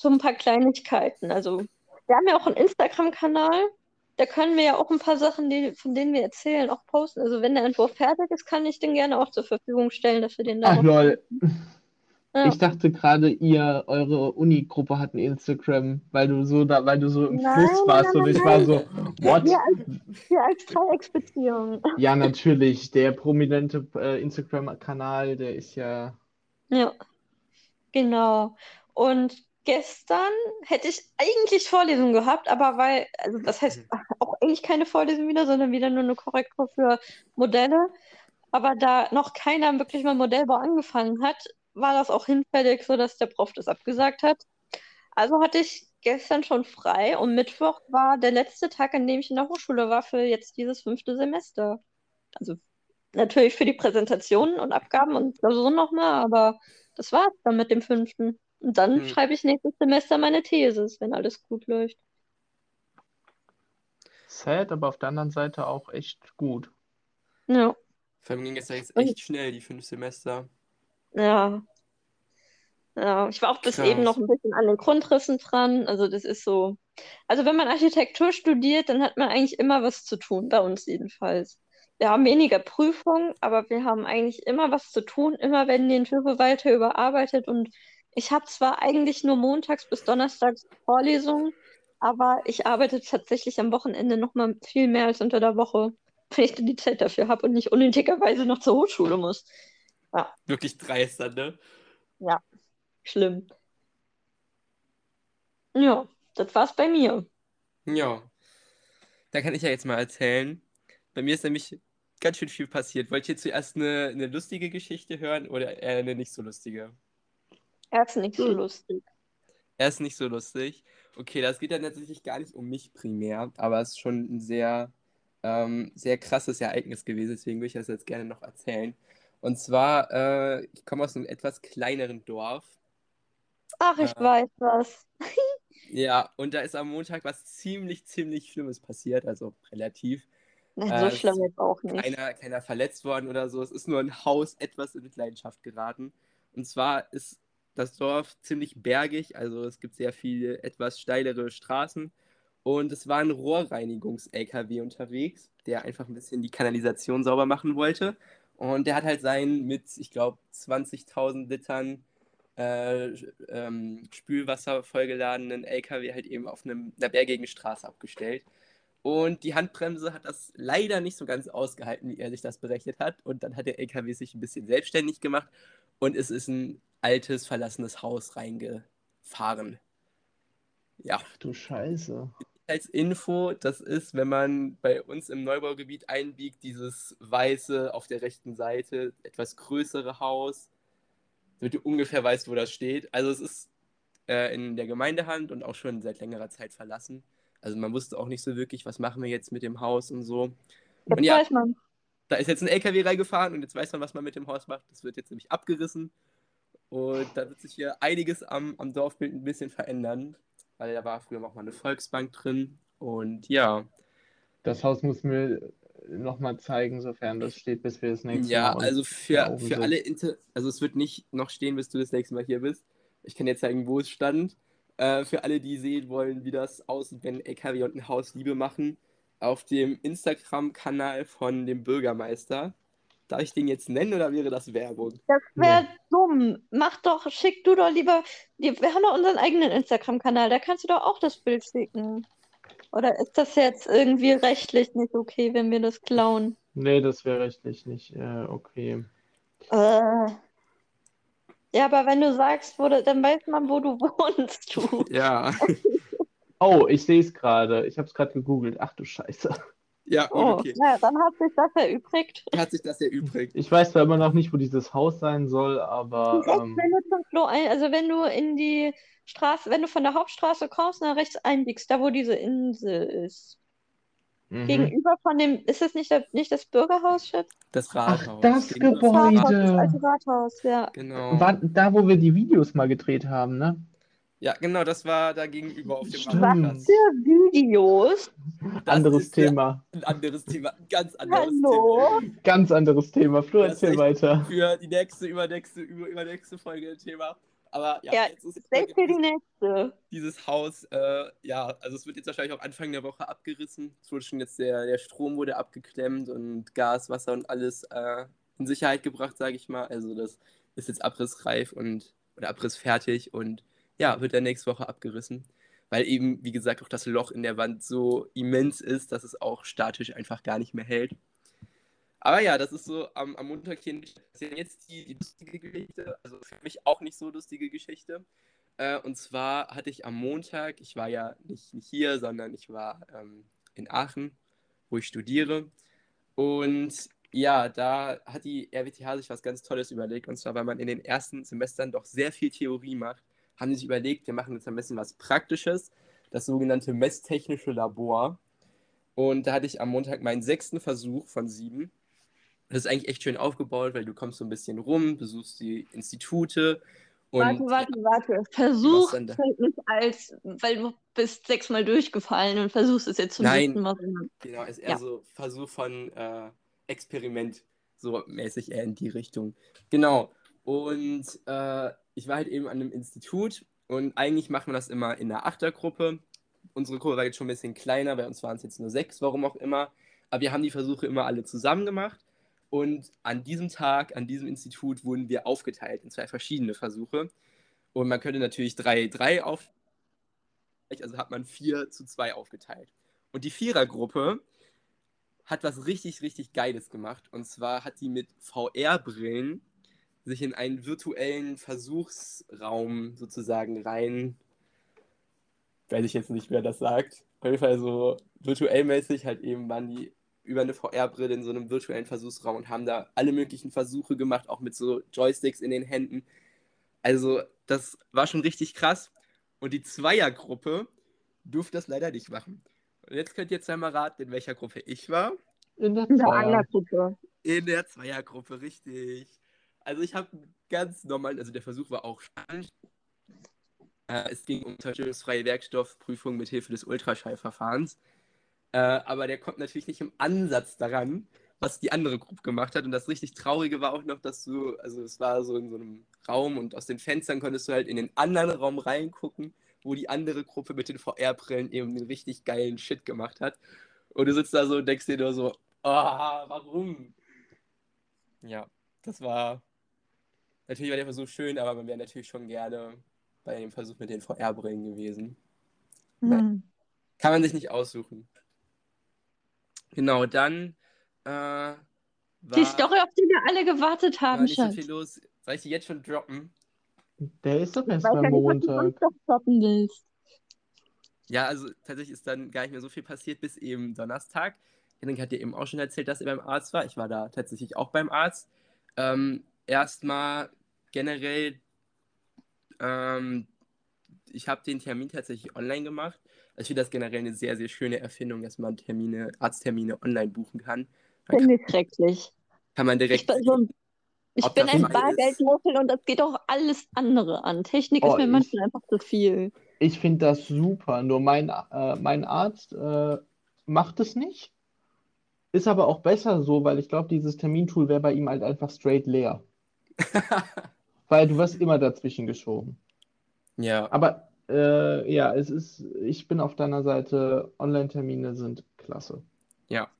so ein paar Kleinigkeiten. Also wir haben ja auch einen Instagram-Kanal. Da können wir ja auch ein paar Sachen, die, von denen wir erzählen, auch posten. Also wenn der Entwurf fertig ist, kann ich den gerne auch zur Verfügung stellen, dass wir den da Ach lol. Ja. Ich dachte gerade, ihr, eure Uni-Gruppe hat ein Instagram, weil du so da, weil du so im Nein, Fluss warst nein, und ich nein, war so, what? Wir als, wir als Dreiecksbeziehung. Ja, natürlich. Der prominente äh, Instagram-Kanal, der ist ja. Ja, genau. Und gestern hätte ich eigentlich Vorlesung gehabt, aber weil, also das heißt auch eigentlich keine Vorlesung wieder, sondern wieder nur eine Korrektur für Modelle. Aber da noch keiner wirklich mal Modellbau angefangen hat, war das auch hinfällig, sodass der Prof das abgesagt hat. Also hatte ich gestern schon frei und Mittwoch war der letzte Tag, an dem ich in der Hochschule war für jetzt dieses fünfte Semester. Also natürlich für die Präsentationen und Abgaben und Klausuren nochmal, aber das war's dann mit dem fünften. Und dann Hm. schreibe ich nächstes Semester meine Thesis, wenn alles gut läuft. Sad, aber auf der anderen Seite auch echt gut. Ja, Vor allem ging es ja jetzt Und- echt schnell, die fünf Semester. ja. Ja, ich war auch bis Krass. eben noch ein bisschen an den Grundrissen dran. Also das ist so. Also wenn man Architektur studiert, dann hat man eigentlich immer was zu tun, bei uns jedenfalls. Wir haben weniger Prüfungen, aber wir haben eigentlich immer was zu tun, immer werden die Entwürfe weiter überarbeitet. Und ich habe zwar eigentlich nur montags bis donnerstags Vorlesungen, aber ich arbeite tatsächlich am Wochenende noch mal viel mehr als unter der Woche, wenn ich dann die Zeit dafür habe und nicht unnötigerweise noch zur Hochschule muss. Wirklich dreist dann, ne? Schlimm. Ja, das war's bei mir. Ja. Da kann ich ja jetzt mal erzählen. Bei mir ist nämlich ganz schön viel passiert. Wollt ihr zuerst eine, eine lustige Geschichte hören oder eher eine nicht so lustige? Er ist nicht so Hm. lustig. Er ist nicht so lustig. Okay, das geht dann tatsächlich gar nicht um mich primär, aber es ist schon ein sehr, ähm, sehr krasses Ereignis gewesen, deswegen würde ich das jetzt gerne noch erzählen. Und zwar, äh, ich komme aus einem etwas kleineren Dorf. Ach, ich Ja. weiß was. Ja, und da ist am Montag was ziemlich, ziemlich Schlimmes passiert, also relativ. Äh, so es schlimm ist jetzt auch nicht. keiner, keiner verletzt worden oder so. Es ist nur ein Haus etwas in Mitleidenschaft geraten. Und zwar ist das Dorf ziemlich bergig, also es gibt sehr viele etwas steilere Straßen. Und es war ein Rohrreinigungs-LKW unterwegs, der einfach ein bisschen die Kanalisation sauber machen wollte. Und der hat halt seinen mit, ich glaube, 20.000 Litern äh, ähm, Spülwasser vollgeladenen LKW halt eben auf einem, einer bergigen Straße abgestellt. Und die Handbremse hat das leider nicht so ganz ausgehalten, wie er sich das berechnet hat. Und dann hat der LKW sich ein bisschen selbstständig gemacht und es ist ein altes, verlassenes Haus reingefahren. Ja, Ach du Scheiße. als Info, das ist, wenn man bei uns im Neubaugebiet einbiegt, dieses weiße auf der rechten Seite, etwas größere Haus, damit du ungefähr weißt, wo das steht. Also es ist äh, in der Gemeindehand und auch schon seit längerer Zeit verlassen. Also man wusste auch nicht so wirklich, was machen wir jetzt mit dem Haus und so. Jetzt Und ja, weiß man. da ist jetzt ein LKW reingefahren und jetzt weiß man, was man mit dem Haus macht. Das wird jetzt nämlich abgerissen. Und da wird sich hier einiges am, am Dorfbild ein bisschen verändern, weil da war früher auch mal eine Volksbank drin. Und ja, Das Haus muss mir nochmal zeigen, sofern das steht, bis wir das nächste ja, Mal uns also für, für sind. alle, Inter also es wird nicht noch stehen, bis du das nächste Mal hier bist. Ich kann dir zeigen, wo es stand. Äh, für alle, die sehen wollen, wie das aussieht, wenn LKW und ein Haus Liebe machen, auf dem Instagram-Kanal von dem Bürgermeister. Darf ich den jetzt nennen oder wäre das Werbung? Das wäre Nee. dumm. Mach doch, schick du doch lieber. Wir haben doch unseren eigenen Instagram-Kanal, da kannst du doch auch das Bild schicken. Oder ist das jetzt irgendwie rechtlich nicht okay, wenn wir das klauen? Nee, das wäre rechtlich nicht äh, okay. Äh. Ja, aber wenn du sagst, wo du, dann weiß man, wo du wohnst, du. Ja. Oh, ich sehe es gerade. Ich habe es gerade gegoogelt. Ach du Scheiße. Ja, gut, Oh, okay. ja, dann hat sich das erübrigt. Hat sich das erübrigt. Ich weiß zwar immer noch nicht, wo dieses Haus sein soll, aber ähm, wenn du zum Klo ein, also wenn du in die Straße, wenn du von der Hauptstraße kommst, nach rechts einbiegst, da wo diese Insel ist. mhm. Gegenüber von dem, ist das nicht, der, nicht das Bürgerhaus, Schatz? Das Ach, Rathaus. das Gegenüber Gebäude. vom Rathaus, das alte Rathaus, ja. Genau. War da, wo wir die Videos mal gedreht haben, ne? Ja, genau, das war da gegenüber auf dem. Marktplatz. Für Videos. Das anderes ist ja Thema. Ein anderes Thema, ein ganz anderes Hallo. Ganz anderes Thema. Flo, Das erzähl weiter. Thema. Für die nächste, übernächste, über, übernächste Folge ein Thema. Aber ja, Ja, jetzt ist für die nächste. dieses Haus, äh, ja, also es wird jetzt wahrscheinlich auch Anfang der Woche abgerissen. Es wurde schon jetzt der, der Strom wurde abgeklemmt und Gas, Wasser und alles äh, in Sicherheit gebracht, sage ich mal. Also das ist jetzt abrissreif und oder abrissfertig und ja, wird dann nächste Woche abgerissen. Weil eben, wie gesagt, auch das Loch in der Wand so immens ist, dass es auch statisch einfach gar nicht mehr hält. Aber ja, das ist so am, am Montag hier nicht. Jetzt die, die lustige Geschichte, also für mich auch nicht so lustige Geschichte. Äh, und zwar hatte ich am Montag, ich war ja nicht, nicht hier, sondern ich war ähm, in Aachen, wo ich studiere. Und ja, da hat die RWTH sich was ganz Tolles überlegt. Und zwar, weil man in den ersten Semestern doch sehr viel Theorie macht, haben sich überlegt, wir machen jetzt ein bisschen was Praktisches, das sogenannte messtechnische Labor. Und da hatte ich am Montag meinen sechsten Versuch von sieben. Das ist eigentlich echt schön aufgebaut, weil du kommst so ein bisschen rum, besuchst die Institute und warte, warte, warte. Versuch zählt nicht als, weil du bist sechsmal durchgefallen und versuchst es jetzt zum Nein. siebten Mal. Genau, ist eher Ja. so Versuch von äh, Experiment, so mäßig eher in die Richtung. Genau. Und äh, ich war halt eben an einem Institut und eigentlich macht man das immer in der Achtergruppe. Unsere Gruppe war jetzt schon ein bisschen kleiner, bei uns waren es jetzt nur sechs, warum auch immer. Aber wir haben die Versuche immer alle zusammen gemacht. Und an diesem Tag, an diesem Institut wurden wir aufgeteilt in zwei verschiedene Versuche. Und man könnte natürlich drei, drei auf, also hat man vier zu zwei aufgeteilt. Und die Vierergruppe hat was richtig, richtig Geiles gemacht. Und zwar hat die mit VR-Brillen sich in einen virtuellen Versuchsraum sozusagen rein. Weiß ich jetzt nicht, wer das sagt. Auf jeden Fall so virtuell mäßig halt eben waren die über eine VR-Brille in so einem virtuellen Versuchsraum und haben da alle möglichen Versuche gemacht, auch mit so Joysticks in den Händen. Also, das war schon richtig krass. Und die Zweiergruppe durfte das leider nicht machen. Und jetzt könnt ihr jetzt einmal raten, in welcher Gruppe ich war. In der In der Zweier. Einer-Gruppe. In der Zweiergruppe, richtig. Also ich habe ganz normal, also der Versuch war auch spannend. Äh, es ging um zerstörungsfreie Werkstoffprüfung mit Hilfe des Ultraschallverfahrens. Äh, aber der kommt natürlich nicht im Ansatz daran, was die andere Gruppe gemacht hat. Und das richtig Traurige war auch noch, dass du, also es war so in so einem Raum und aus den Fenstern konntest du halt in den anderen Raum reingucken, wo die andere Gruppe mit den VR-Brillen eben den richtig geilen Shit gemacht hat. Und du sitzt da so und denkst dir nur so, ah, warum? Ja, das war. Natürlich war der Versuch schön, aber man wäre natürlich schon gerne bei dem Versuch mit den VR-Brillen gewesen. Hm. Kann man sich nicht aussuchen. Genau, dann äh, war, Die Story, auf die wir alle gewartet war haben, nicht so viel los. Soll ich die jetzt schon droppen? Der ist doch erst Weiß mal Montag. Ja, also tatsächlich ist dann gar nicht mehr so viel passiert bis eben Donnerstag. Henrik hat dir eben auch schon erzählt, dass er beim Arzt war. Ich war da tatsächlich auch beim Arzt. Ähm, erstmal generell, ähm, ich habe den Termin tatsächlich online gemacht. Also ich finde das generell eine sehr, sehr schöne Erfindung, dass man Termine, Arzttermine online buchen kann. Finde ich schrecklich. kann man direkt Ich bin, so, ich bin ein? Bargeldmuffel und das geht auch alles andere an. Technik Oh, ist mir ich- manchmal einfach zu viel. Ich finde das super. Nur mein, äh, mein Arzt äh, macht es nicht. Ist aber auch besser so, weil ich glaube, dieses Termintool wäre bei ihm halt einfach straight leer. Weil du wirst immer dazwischen geschoben. ja, Aber äh, ja, es ist, ich bin auf deiner Seite. Online-Termine sind klasse. Ja,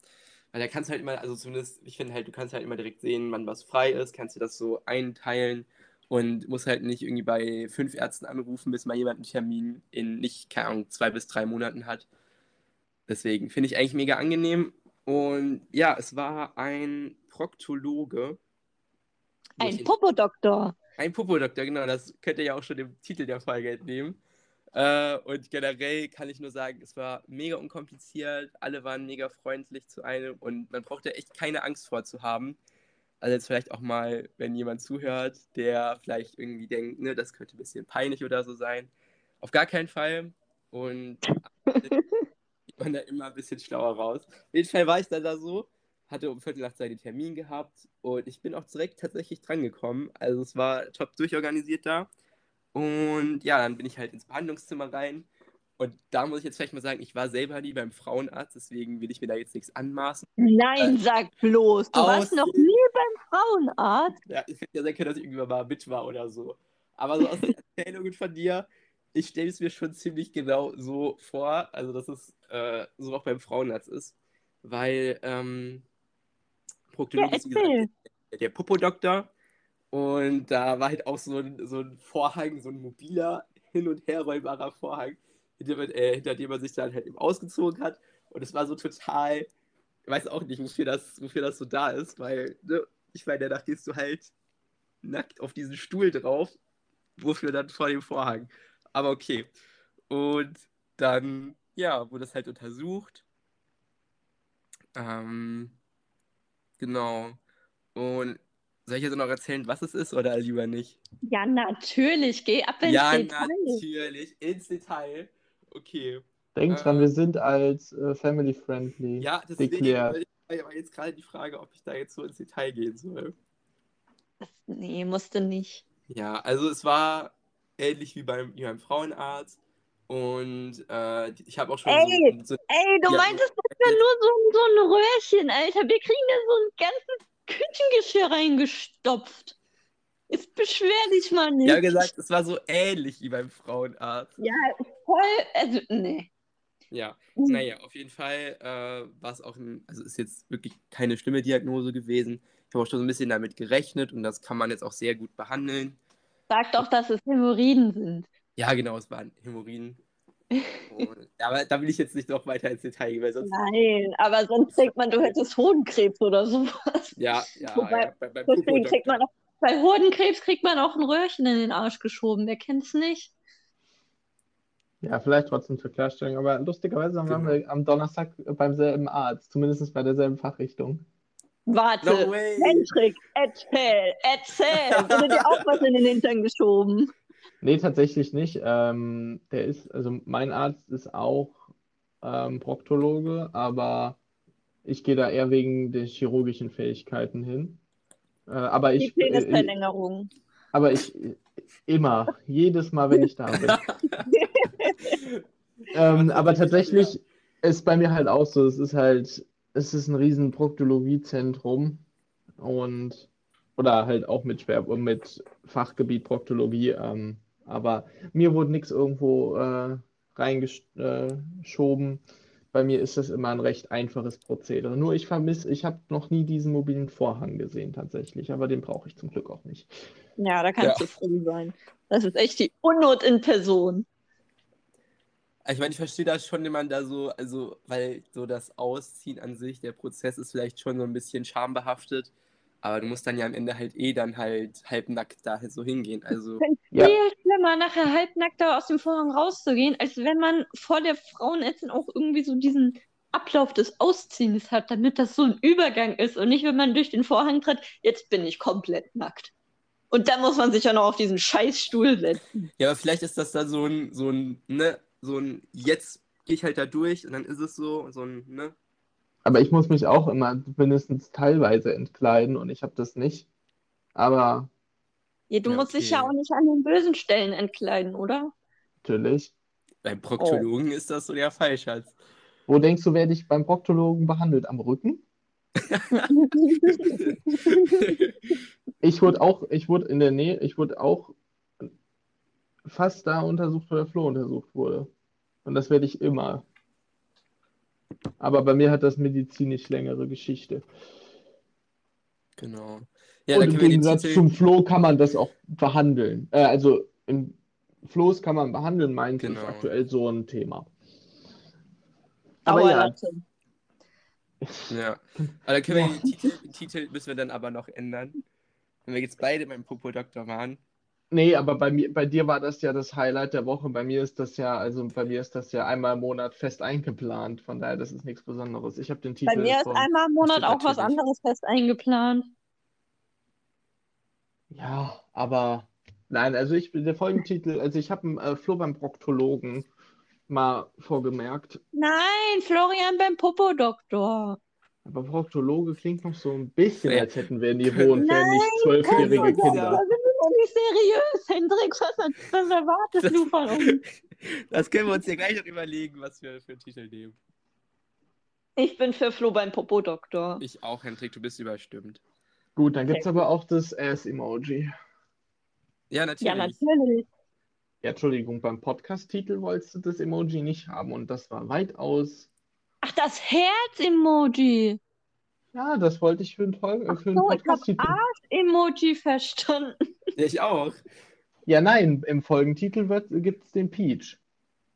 weil da kannst du halt immer, also zumindest, ich finde halt, du kannst halt immer direkt sehen, wann was frei ist, kannst du das so einteilen und musst halt nicht irgendwie bei fünf Ärzten anrufen, bis mal jemand einen Termin in nicht, keine Ahnung, zwei bis drei Monaten hat. Deswegen finde ich eigentlich mega angenehm. Und ja, es war ein Proktologe. Ein Popodoktor. Ein Popodoktor, genau, das könnt ihr ja auch schon im Titel der Folge entnehmen. Äh, und generell kann ich nur sagen, es war mega unkompliziert, alle waren mega freundlich zu einem und man brauchte echt keine Angst vor zu haben. Also jetzt vielleicht auch mal, wenn jemand zuhört, der vielleicht irgendwie denkt, ne, das könnte ein bisschen peinlich oder so sein. Auf gar keinen Fall. Und man da immer ein bisschen schlauer raus. Auf jeden Fall war ich dann da so, hatte um Viertel nach zwei den Termin gehabt und ich bin auch direkt tatsächlich drangekommen. Also es war top durchorganisiert da. Und ja, dann bin ich halt ins Behandlungszimmer rein. Und da muss ich jetzt vielleicht mal sagen, ich war selber nie beim Frauenarzt, deswegen will ich mir da jetzt nichts anmaßen. Nein, Äh, sag bloß. Du warst noch nie beim Frauenarzt. Ja, es hätte ja sein können, dass ich irgendwann mal mit war oder so. Aber so aus den Erzählungen von dir, ich stelle es mir schon ziemlich genau so vor, also dass es äh, so auch beim Frauenarzt ist. Weil ähm, Proktologe erzähl. der, der Popodoktor. Und da war halt auch so ein, so ein Vorhang, so ein mobiler, hin- und herrollbarer Vorhang, hinter, äh, hinter dem man sich dann halt eben ausgezogen hat. Und es war so total, ich weiß auch nicht, wofür das, wofür das so da ist, weil, ne, ich meine, danach gehst du halt nackt auf diesen Stuhl drauf, wofür dann vor dem Vorhang. Aber okay. Und dann, ja, wurde das halt untersucht. Ähm, genau. Und soll ich jetzt noch erzählen, was es ist oder lieber nicht? Ja, natürlich. Geh ab ins ja, Detail. natürlich. Ins Detail. Okay. Denk dran, Äh, wir sind als äh, family friendly. Ja, deswegen Deklärt. war jetzt gerade die Frage, ob ich da jetzt so ins Detail gehen soll. Nee, musste nicht. Ja, also es war ähnlich wie beim, wie beim Frauenarzt. Und äh, ich habe auch schon Ey! so, so Ey, du Ja, meintest, das wäre nur so, ein- so ein Röhrchen, Alter. Wir kriegen da so ein ganzes Küchengeschirr reingestopft. Jetzt beschwer dich mal nicht. Ich habe gesagt, es war so ähnlich wie beim Frauenarzt. Ja, voll. Also, nee. Ja, naja, auf jeden Fall äh, war es auch, ein, also ist jetzt wirklich keine schlimme Diagnose gewesen. Ich habe auch schon so ein bisschen damit gerechnet und das kann man jetzt auch sehr gut behandeln. Sag doch, dass es Hämorrhoiden sind. Ja, genau, es waren Hämorrhoiden. Und, aber da will ich jetzt nicht noch weiter ins Detail gehen, weil sonst. Nein, aber sonst denkt man, du hättest Hodenkrebs oder sowas. Ja, ja, Wobei, ja bei, beim Deswegen kriegt man auch, bei Hodenkrebs kriegt man auch ein Röhrchen in den Arsch geschoben. Wer kennt's nicht? Ja, vielleicht trotzdem zur Klarstellung, aber lustigerweise waren Genau. wir am Donnerstag beim selben Arzt, zumindest bei derselben Fachrichtung. Warte, No! Hendrik, erzähl, erzähl. Wurde dir auch was in den Hintern geschoben? Nee, tatsächlich nicht. Ähm, der ist, also mein Arzt ist auch ähm, Proktologe, aber ich gehe da eher wegen der chirurgischen Fähigkeiten hin. Äh, aber Die ich, äh, Penisverlängerung. aber ich immer, jedes Mal, wenn ich da bin. Ähm, aber tatsächlich, ist bei mir halt auch so, es ist halt, es ist ein riesen Proktologiezentrum und oder halt auch mit Schwer mit Fachgebiet Proktologie, ähm, aber mir wurde nichts irgendwo äh, reingeschoben. Bei mir ist das immer ein recht einfaches Prozedere. Nur ich vermisse, ich habe noch nie diesen mobilen Vorhang gesehen tatsächlich, aber den brauche ich zum Glück auch nicht. Ja, da kannst Ja. du froh sein. Das ist echt die Unnot in Person. Ich meine, ich verstehe das schon, wenn man da so, also, weil so das Ausziehen an sich, der Prozess ist vielleicht schon so ein bisschen schambehaftet, aber du musst dann ja am Ende halt eh dann halt halbnackt da halt so hingehen. Also, Ja. Viel schlimmer, nachher halbnackt da aus dem Vorhang rauszugehen, als wenn man vor der Frauenärztin auch irgendwie so diesen Ablauf des Ausziehens hat, damit das so ein Übergang ist und nicht, wenn man durch den Vorhang tritt, jetzt bin ich komplett nackt. Und dann muss man sich ja noch auf diesen Scheißstuhl setzen. ja, aber vielleicht ist das dann so ein, so ein, ne, so ein, jetzt gehe ich halt da durch und dann ist es so, so ein, ne? Aber ich muss mich auch immer mindestens teilweise entkleiden und ich habe das nicht. Aber Ja, du Ja, musst dich ja okay. auch nicht an den bösen Stellen entkleiden, oder? natürlich. Beim Proktologen ist das so der Fall, Schatz. Wo denkst du, werde ich beim Proktologen behandelt? Am Rücken? Ich wurde auch, ich wurde in der Nähe, ich wurde auch fast da untersucht, wo der Flo untersucht wurde. Und das werde ich immer. Aber bei mir hat das medizinisch längere Geschichte. genau. Ja, Und im Gegensatz Titel. zum Flo kann man das auch behandeln. Äh, also im Floß kann man behandeln, meint Genau. ist aktuell so ein Thema. Aber ja, Dauerlatte. Ja. Aber dann können wir Ja. den Titel, Titel müssen wir dann aber noch ändern. Wenn wir jetzt beide beim Popodoktor waren. Nee, aber bei mir, bei dir war das ja das Highlight der Woche. Bei mir ist das ja, also bei mir ist das ja einmal im Monat fest eingeplant. Von daher, das ist nichts Besonderes. Ich habe den Bei Titel mir ist von, einmal im Monat auch was anderes fest eingeplant. ja, aber nein, also ich bin der Folgentitel, also ich habe einen äh, Flo beim Proktologen mal vorgemerkt. Nein, Florian beim Popodoktor. Aber Proktologe klingt noch so ein bisschen, als hätten wir Niveau und wären nicht zwölfjährige Kinder. Doch nicht seriös, Hendrik. Was, was erwartest du von uns? Das können wir uns ja gleich noch überlegen, was wir für einen Titel nehmen. Ich bin für Flo beim Popo-Doktor. Ich auch, Hendrik, du bist überstimmt. Gut, dann gibt es aber auch das Ass-Emoji. Ja, natürlich. Ja, natürlich. Ja, Entschuldigung, beim Podcast-Titel wolltest du das Emoji nicht haben und das war weitaus. Ach, das Herz-Emoji. Ja, das wollte ich für einen, Fol- Ach für einen so, ich habe Podcast-Titel. Arsch-Emoji verstanden. Ja, ich auch. Ja, nein, im Folgentitel gibt es den Peach.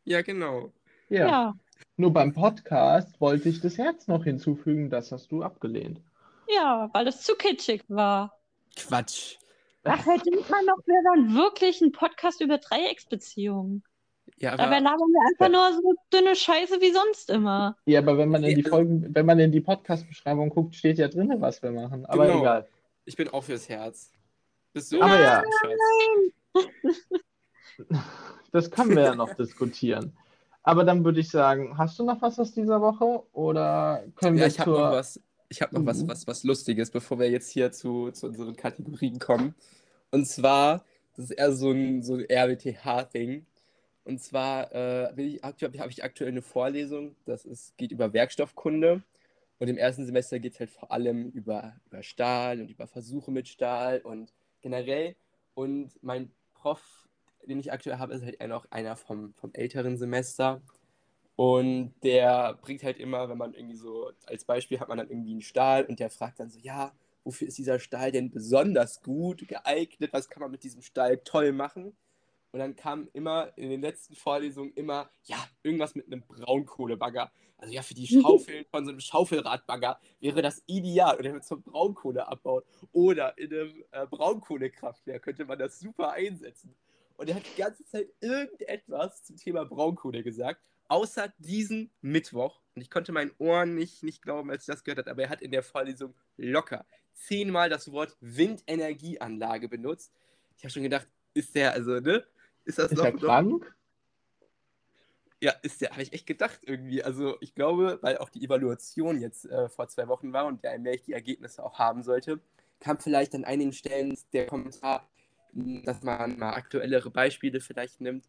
Ja, genau. Ja. Ja, Nur beim Podcast wollte ich das Herz noch hinzufügen, das hast du abgelehnt. ja, weil es zu kitschig war. Quatsch. Ach, hätte man doch, wir dann wirklich ein Podcast über Dreiecksbeziehungen. Ja, Dabei aber labern wir einfach nur so dünne Scheiße wie sonst immer. Ja, aber wenn man in die Ja. Folgen, wenn man in die Podcast-Beschreibung guckt, steht ja drin, was wir machen. Aber Genau. egal. ich bin auch fürs Herz. Bist du Aber ja. Das können wir ja noch diskutieren. Aber dann würde ich sagen, hast du noch was aus dieser Woche? Oder können Ja, wir ich habe zur. noch was. Ich habe noch was, Mhm. was, was Lustiges, bevor wir jetzt hier zu, zu unseren Kategorien kommen. Und zwar, das ist eher so ein, so ein RWTH-Ding. Und zwar äh, habe ich aktuell eine Vorlesung, das ist, geht über Werkstoffkunde. Und im ersten Semester geht es halt vor allem über, über Stahl und über Versuche mit Stahl und generell. Und mein Prof, den ich aktuell habe, ist halt noch einer vom, vom älteren Semester. Und der bringt halt immer, wenn man irgendwie so, als Beispiel hat man dann irgendwie einen Stahl und der fragt dann so, ja, wofür ist dieser Stahl denn besonders gut geeignet? Was kann man mit diesem Stahl toll machen? Und dann kam immer in den letzten Vorlesungen immer, ja, irgendwas mit einem Braunkohlebagger. Also ja, für die Schaufeln von so einem Schaufelradbagger wäre das ideal. Und er wird zur Braunkohle abbaut. Oder in einem äh, Braunkohlekraftwerk könnte man das super einsetzen. Und er hat die ganze Zeit irgendetwas zum Thema Braunkohle gesagt, außer diesen Mittwoch. Und ich konnte meinen Ohren nicht, nicht glauben, als ich das gehört habe, aber er hat in der Vorlesung locker zehnmal das Wort Windenergieanlage benutzt. Ich habe schon gedacht, ist der, also, ne? Ist das Ist noch, er noch krank? ja, ist der, habe ich echt gedacht irgendwie. Also ich glaube, weil auch die Evaluation jetzt äh, vor zwei Wochen war und ja allmählich die Ergebnisse auch haben sollte, kam vielleicht an einigen Stellen der Kommentar, dass man mal aktuellere Beispiele vielleicht nimmt.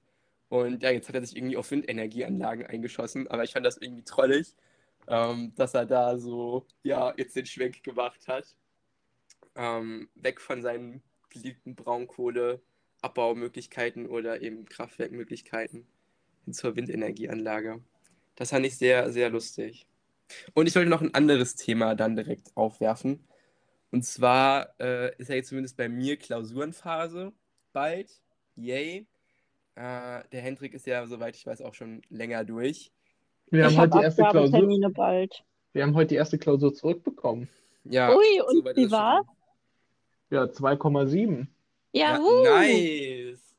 Und ja, jetzt hat er sich irgendwie auf Windenergieanlagen eingeschossen, aber ich fand das irgendwie trollig, ähm, dass er da so, ja, jetzt den Schwenk gemacht hat. Ähm, weg von seinen geliebten Braunkohleabbaumöglichkeiten oder eben Kraftwerkmöglichkeiten hin zur Windenergieanlage. Das fand ich sehr, sehr lustig. Und ich wollte noch ein anderes Thema dann direkt aufwerfen. Und zwar äh, ist ja jetzt zumindest bei mir Klausurenphase bald. Yay. Äh, der Hendrik ist ja, soweit ich weiß, auch schon länger durch. Wir haben heute die erste Klausur. Bald. Wir haben heute die erste Klausur zurückbekommen. Ja, Ui, und wie es schon. war's? Ja, 2,7. Ja, Ja, nice.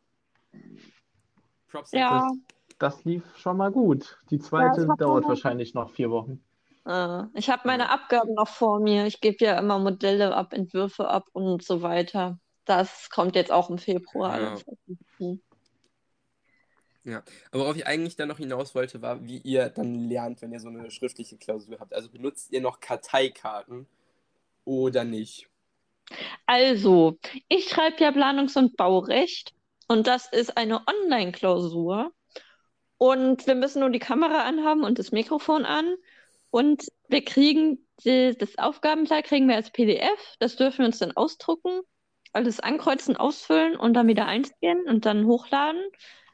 Props. Ja. Das lief schon mal gut. Die zweite Ja, das dauert wahrscheinlich noch vier Wochen. Äh, Ich habe meine Abgaben noch vor mir. Ich gebe ja immer Modelle ab, Entwürfe ab und so weiter. Das kommt jetzt auch im Februar. Ja. Hm. Aber worauf ich eigentlich dann noch hinaus wollte, war, wie ihr dann lernt, wenn ihr so eine schriftliche Klausur habt. Also benutzt ihr noch Karteikarten oder nicht? Also, ich schreibe ja Planungs- und Baurecht und das ist eine Online-Klausur. Und wir müssen nur die Kamera anhaben und das Mikrofon an. Und wir kriegen die, das Aufgabenblatt kriegen wir als PDF. Das dürfen wir uns dann ausdrucken, alles ankreuzen, ausfüllen und dann wieder einscannen und dann hochladen.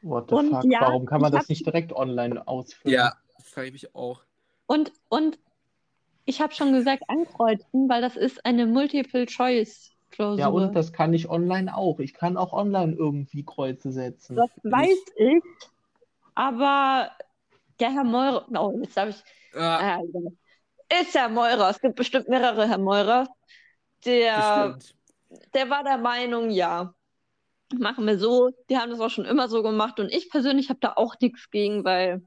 What the Und fuck? ja, Warum kann man das hab- nicht direkt online ausfüllen? Ja, frage ich mich auch. Und, und ich habe schon gesagt, ankreuzen, weil das ist eine Multiple-Choice-Klausur. Ja, und das kann ich online auch. Ich kann auch online irgendwie Kreuze setzen. Das weiß ich, aber der Herr Meurer, oh, jetzt darf ich, Ah, ah, ist Herr Meurer, es gibt bestimmt mehrere Herr Meurer, der, bestimmt. der war der Meinung, ja, machen wir so, die haben das auch schon immer so gemacht und ich persönlich habe da auch nichts gegen, weil,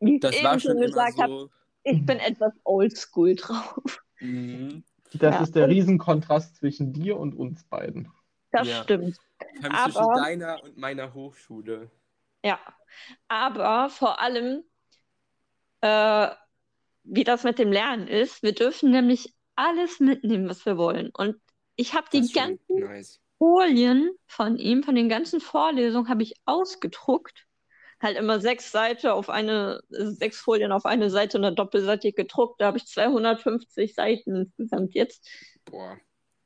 wie ich Das eben war schon gesagt habe, so. Ich bin etwas oldschool drauf. Mhm. Das Ja. ist der Riesenkontrast zwischen dir und uns beiden. Das Ja. stimmt. Aber- zwischen deiner und meiner Hochschule. Ja, aber vor allem, äh, wie das mit dem Lernen ist, wir dürfen nämlich alles mitnehmen, was wir wollen. Und ich habe die ganzen nice. Folien von ihm, von den ganzen Vorlesungen, habe ich ausgedruckt. Halt immer sechs Seiten auf eine, sechs Folien auf eine Seite und eine doppelseitig gedruckt. Da habe ich 250 Seiten insgesamt jetzt. Boah.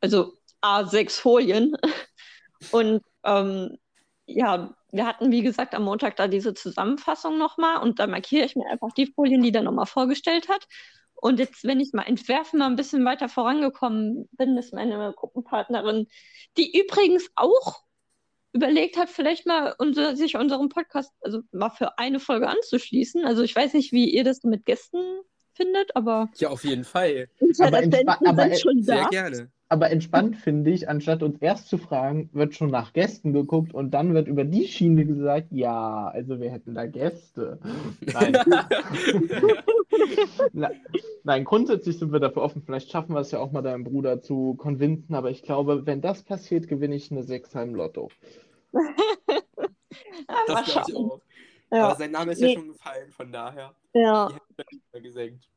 Also A6 Folien. Und ähm, ja, wir hatten, wie gesagt, am Montag da diese Zusammenfassung nochmal und da markiere ich mir einfach die Folien, die er nochmal vorgestellt hat. Und jetzt, wenn ich mal entwerfen mal ein bisschen weiter vorangekommen bin, ist meine Gruppenpartnerin, die übrigens auch überlegt hat, vielleicht mal unser, sich unserem Podcast, also mal für eine Folge anzuschließen. Also ich weiß nicht, wie ihr das mit Gästen findet, aber. Ja, auf jeden Fall. Aber, aber schon Sehr da. gerne. aber entspannt finde ich, anstatt uns erst zu fragen, wird schon nach Gästen geguckt und dann wird über die Schiene gesagt, ja, also wir hätten da Gäste. Nein. Nein, grundsätzlich sind wir dafür offen. Vielleicht schaffen wir es ja auch mal deinem Bruder zu convinzen, aber ich glaube, wenn das passiert, gewinne ich eine 6 im Lotto. Das glaube ich auch. Ja. Aber sein Name ist Nee. ja schon gefallen, von daher. Ja. Gesenkt.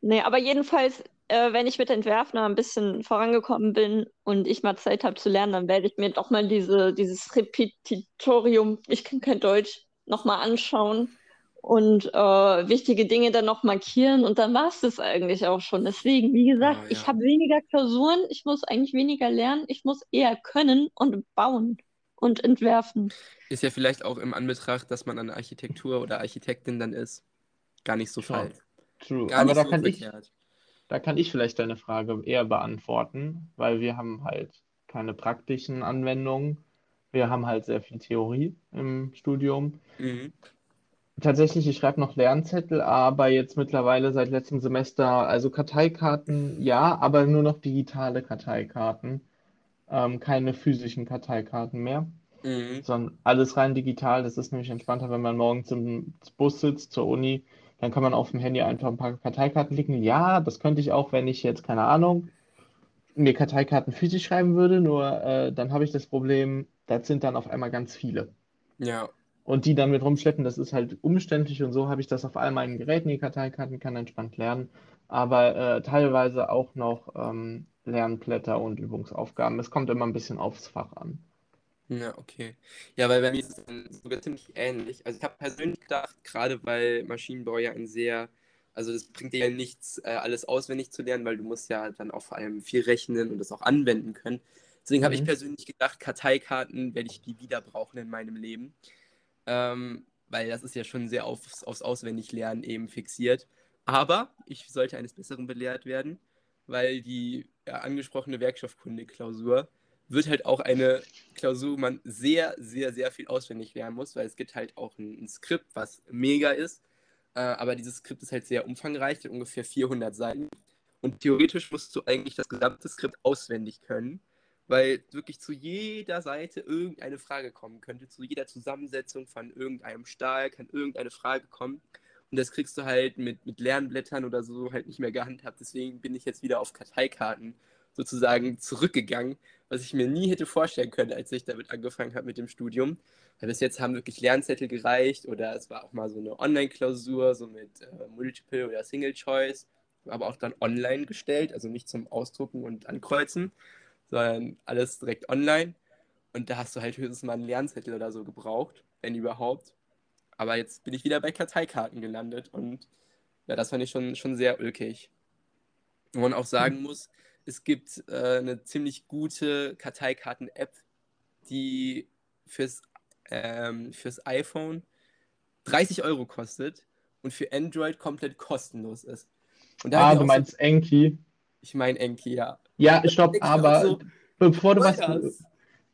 Nee, aber jedenfalls, äh, wenn ich mit Entwerfen ein bisschen vorangekommen bin und ich mal Zeit habe zu lernen, dann werde ich mir doch mal diese, dieses Repetitorium, ich kann kein Deutsch, nochmal anschauen und äh, wichtige Dinge dann noch markieren und dann war es das eigentlich auch schon. Deswegen, wie gesagt, ich ja. habe weniger Klausuren, ich muss eigentlich weniger lernen, ich muss eher können und bauen und entwerfen. Ist ja vielleicht auch im Anbetracht, dass man an Architektur oder Architektin dann ist, gar nicht so Schon. falsch. True. Gar Aber nicht da so kann ich, verkehrt. da kann ich vielleicht deine Frage eher beantworten, weil wir haben halt keine praktischen Anwendungen. Wir haben halt sehr viel Theorie im Studium. Mhm. Tatsächlich, ich schreibe noch Lernzettel, aber jetzt mittlerweile seit letztem Semester, also Karteikarten, ja, aber nur noch digitale Karteikarten, ähm, keine physischen Karteikarten mehr, Mhm. sondern alles rein digital. Das ist nämlich entspannter, wenn man morgens im Bus sitzt zur Uni, dann kann man auf dem Handy einfach ein paar Karteikarten klicken. Ja, das könnte ich auch, wenn ich jetzt, keine Ahnung, mir Karteikarten physisch schreiben würde, nur äh, dann habe ich das Problem, das sind dann auf einmal ganz viele. Ja, Und die dann mit rumschleppen, das ist halt umständlich und so habe ich das auf all meinen Geräten, die Karteikarten, kann entspannt lernen. Aber äh, teilweise auch noch ähm, Lernblätter und Übungsaufgaben. Es kommt immer ein bisschen aufs Fach an. ja, okay. Ja, weil bei mir ist es sogar ziemlich ähnlich. Also ich habe persönlich gedacht, gerade weil Maschinenbau ja ein sehr, also das bringt dir ja nichts, äh, alles auswendig zu lernen, weil du musst ja dann auch vor allem viel rechnen und das auch anwenden können. Deswegen habe ich Mhm. persönlich gedacht, Karteikarten werde ich die wieder brauchen in meinem Leben. Ähm, weil das ist ja schon sehr aufs, aufs Auswendiglernen eben fixiert. Aber ich sollte eines Besseren belehrt werden, weil die ja, angesprochene Werkstoffkunde-Klausur wird halt auch eine Klausur, wo man sehr, sehr, sehr viel auswendig lernen muss, weil es gibt halt auch ein, ein Skript, was mega ist. Äh, aber dieses Skript ist halt sehr umfangreich, hat ungefähr 400 Seiten. Und theoretisch musst du eigentlich das gesamte Skript auswendig können, weil wirklich zu jeder Seite irgendeine Frage kommen könnte. Zu jeder Zusammensetzung von irgendeinem Stahl kann irgendeine Frage kommen. Und das kriegst du halt mit, mit Lernblättern oder so halt nicht mehr gehandhabt. Deswegen bin ich jetzt wieder auf Karteikarten sozusagen zurückgegangen, was ich mir nie hätte vorstellen können, als ich damit angefangen habe mit dem Studium. Weil bis jetzt haben wirklich Lernzettel gereicht oder es war auch mal so eine Online-Klausur, so mit äh, Multiple oder Single Choice, aber auch dann online gestellt, also nicht zum Ausdrucken und Ankreuzen, sondern alles direkt online. Und da hast du halt höchstens mal einen Lernzettel oder so gebraucht, wenn überhaupt. Aber jetzt bin ich wieder bei Karteikarten gelandet und ja, das fand ich schon, schon sehr ulkig. Wo man auch sagen muss, es gibt äh, eine ziemlich gute Karteikarten-App, die fürs, ähm, fürs iPhone 30 Euro kostet und für Android komplett kostenlos ist. Und da Ah, du meinst Enki. so, ich meine Enki, ja. Ja, stopp, aber so, bevor du was.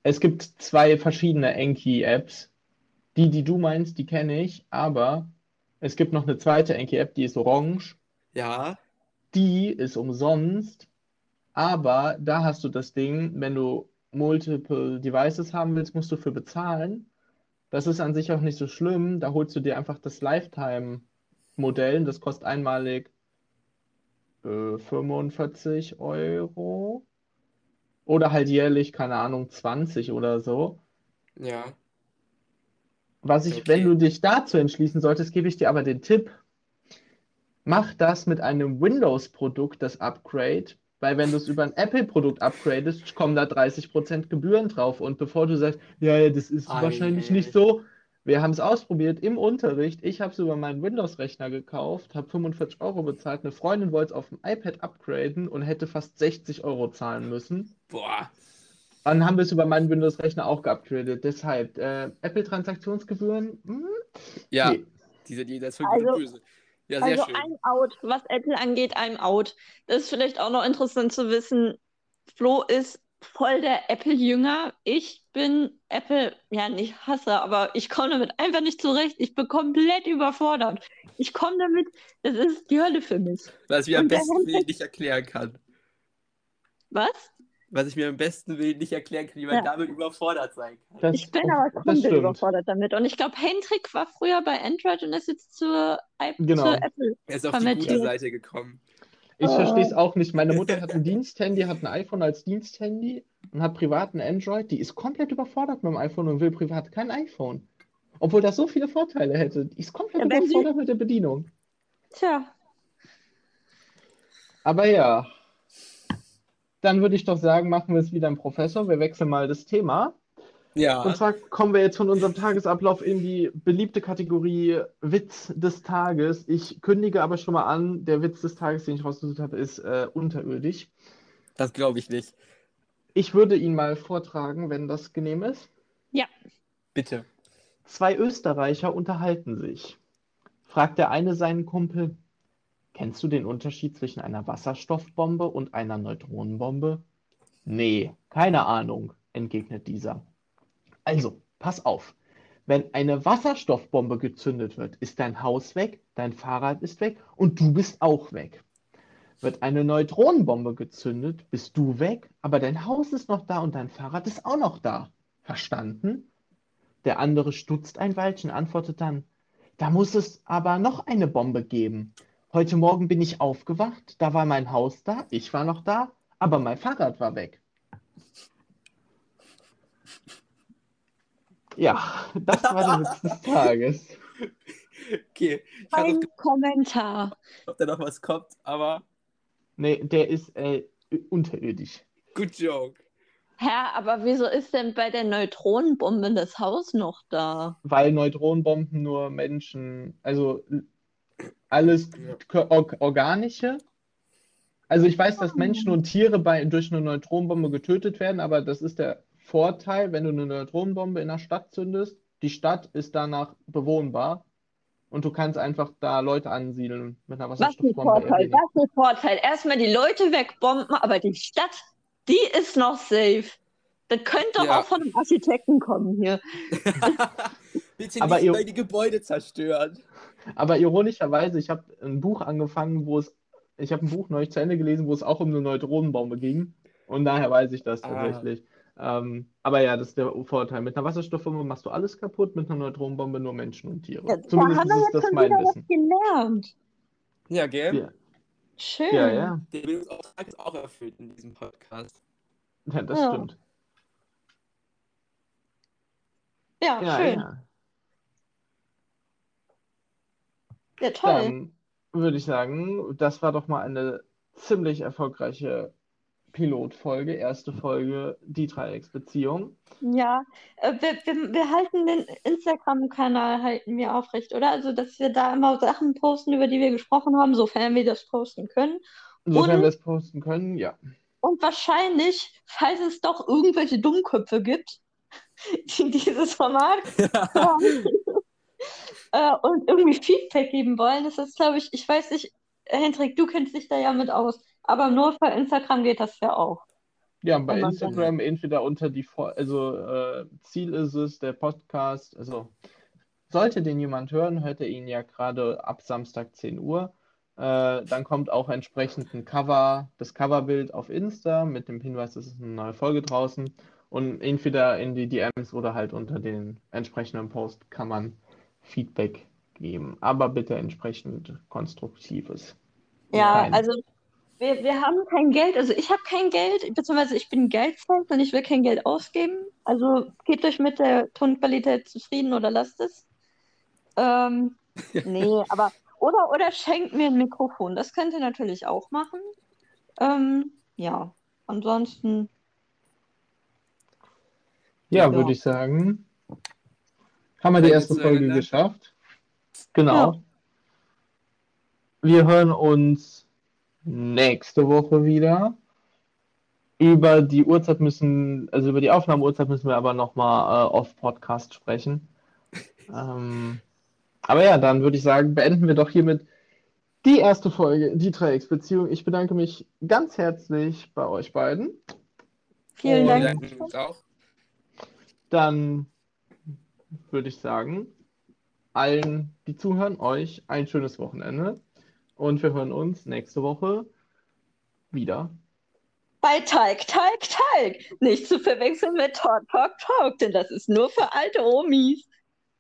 Es gibt zwei verschiedene Enki-Apps. Die, die du meinst, die kenne ich, aber es gibt noch eine zweite Enki-App, die ist orange. Ja, Die ist umsonst, aber da hast du das Ding, wenn du multiple Devices haben willst, musst du für bezahlen. Das ist an sich auch nicht so schlimm. Da holst du dir einfach das Lifetime-Modell. Das kostet einmalig äh, 45 Euro. Oder halt jährlich, keine Ahnung, 20 oder so. ja. Was ich, Okay. wenn du dich dazu entschließen solltest, gebe ich dir aber den Tipp, mach das mit einem Windows-Produkt, das Upgrade, Weil wenn du es über ein Apple-Produkt upgradest, kommen da 30% Gebühren drauf. Und bevor du sagst, ja, ja, das ist Ei, wahrscheinlich ei, nicht so. Wir haben es ausprobiert im Unterricht. Ich habe es über meinen Windows-Rechner gekauft, habe 45 Euro bezahlt. Eine Freundin wollte es auf dem iPad upgraden und hätte fast 60 Euro zahlen müssen. Boah. Dann haben wir es über meinen Windows-Rechner auch geupgradet. Deshalb, äh, Apple-Transaktionsgebühren, hm, Ja, nee. die sind jenseits von Also- böse. Ja, sehr Also schön. I'm out. Was Apple angeht, I'm out. Das ist vielleicht auch noch interessant zu wissen. Flo ist voll der Apple-Jünger. Ich bin Apple, ja, nicht Hasser, aber ich komme damit einfach nicht zurecht. Ich bin komplett überfordert. Ich komme damit, das ist die Hölle für mich. Was ich mir am besten nicht erklären kann. Was? Was ich mir am besten Willen nicht erklären kann, wie man Ja. damit überfordert sein kann. Das, Ich bin aber komplett überfordert damit. Und ich glaube, Hendrik war früher bei Android und ist jetzt zur, I- Genau. zur Apple. Er ist auf die gute Seite gekommen. Ich verstehe es auch nicht. Meine Mutter hat ein Diensthandy, hat ein iPhone als Diensthandy und hat privat ein Android. Die ist komplett überfordert mit dem iPhone und will privat kein iPhone. Obwohl das so viele Vorteile hätte. Die ist komplett Ja, wenn sie- überfordert mit der Bedienung. Tja, Aber ja, dann würde ich doch sagen, machen wir es wieder im Professor. Wir wechseln mal das Thema. Ja. Und zwar kommen wir jetzt von unserem Tagesablauf in die beliebte Kategorie Witz des Tages. Ich kündige aber schon mal an, der Witz des Tages, den ich rausgesucht habe, ist äh, unterirdisch. Das glaube ich nicht. Ich würde ihn mal vortragen, wenn das genehm ist. Bitte. Zwei Österreicher unterhalten sich. Fragt der eine seinen Kumpel, kennst du den Unterschied zwischen einer Wasserstoffbombe und einer Neutronenbombe? Nee, keine Ahnung, entgegnet dieser. Also, pass auf. Wenn eine Wasserstoffbombe gezündet wird, ist dein Haus weg, dein Fahrrad ist weg und du bist auch weg. Wird eine Neutronenbombe gezündet, bist du weg, aber dein Haus ist noch da und dein Fahrrad ist auch noch da. Verstanden? Der andere stutzt ein Weilchen, antwortet dann, da muss es aber noch eine Bombe geben. Heute Morgen bin ich aufgewacht, da war mein Haus da, ich war noch da, aber mein Fahrrad war weg. Ja, das war der Witz des Tages. Okay. Ich weiß kein nicht, Kommentar. ob da noch was kommt, aber Nee, der ist äh, unterirdisch. good joke. Hä, aber wieso ist denn bei der Neutronenbombe das Haus noch da? Weil Neutronenbomben nur Menschen, also alles Or Organische. Also ich weiß, dass Menschen und Tiere bei, durch eine Neutronenbombe getötet werden, aber das ist der Vorteil, wenn du eine Neutronenbombe in der Stadt zündest. Die Stadt ist danach bewohnbar und du kannst einfach da Leute ansiedeln mit einer Was ein Wasserstoffbombe. Vorteil, was ein Vorteil. Erstmal die Leute wegbomben, aber die Stadt, die ist noch safe. Das könnte doch Ja. auch von einem Architekten kommen hier. Bitte Aber nicht ihr- meine Gebäude zerstören. Aber ironischerweise, ich habe ein Buch angefangen, wo es, ich habe ein Buch neulich zu Ende gelesen, wo es auch um eine Neutronenbombe ging. Und daher weiß ich das Ah. tatsächlich. Ähm, aber ja, das ist der Vorteil. Mit einer Wasserstoffbombe machst du alles kaputt, mit einer Neutronenbombe nur Menschen und Tiere. Ja, da Zumindest haben wir ist jetzt das schon mein Wissen. gelernt. Ja, gell? Ja, Schön. ja, ja, Der Bildungsauftrag ist auch erfüllt in diesem Podcast. ja, das Ja. stimmt. Ja, Ja, schön. Ja. Ja, toll. Dann würde ich sagen, das war doch mal eine ziemlich erfolgreiche Pilotfolge, erste Folge, die Dreiecksbeziehung. Ja, äh, wir, wir, wir halten den Instagram-Kanal halten wir aufrecht, oder? Also, dass wir da immer Sachen posten, über die wir gesprochen haben, sofern wir das posten können. Sofern Und- wir es posten können, ja. Und wahrscheinlich, falls es doch irgendwelche Dummköpfe gibt, die dieses Format hören, äh, und irgendwie Feedback geben wollen, ist das, glaube ich, ich weiß nicht, Hendrik, du kennst dich da ja mit aus, aber nur für Instagram geht das ja auch. Ja, bei Kann Instagram entweder unter die, also äh, Ziel ist es, der Podcast, also sollte den jemand hören, hört er ihn ja gerade ab Samstag 10 Uhr. Äh, dann kommt auch entsprechend ein Cover, das Coverbild auf Insta mit dem Hinweis, es ist eine neue Folge draußen. Und entweder in die DMs oder halt unter den entsprechenden Post kann man Feedback geben. Aber bitte entsprechend konstruktives. Ja, Nein. also wir, wir haben kein Geld, also ich habe kein Geld, beziehungsweise ich bin Geldfreund und ich will kein Geld ausgeben. Also gebt euch mit der Tonqualität zufrieden oder lasst es. Ähm, nee, aber oder, oder schenkt mir ein Mikrofon. Das könnt ihr natürlich auch machen. Ähm, ja, ansonsten. Ja, Ja. würde ich sagen. Haben wir die erste Folge zueinander? geschafft. Genau. Ja. Wir hören uns nächste Woche wieder. Über die Uhrzeit müssen, also über die Aufnahmeuhrzeit müssen wir aber nochmal äh, off Podcast sprechen. ähm, aber ja, dann würde ich sagen, beenden wir doch hiermit die erste Folge, die Dreiecksbeziehung. Ich bedanke mich ganz herzlich bei euch beiden. Vielen Und- Wir Dank. danken uns auch. Dann würde ich sagen, allen, die zuhören, euch ein schönes Wochenende. Und wir hören uns nächste Woche wieder. Bei Talk, Talk, Talk. Nicht zu verwechseln mit Talk, Talk, Talk, denn das ist nur für alte Omis.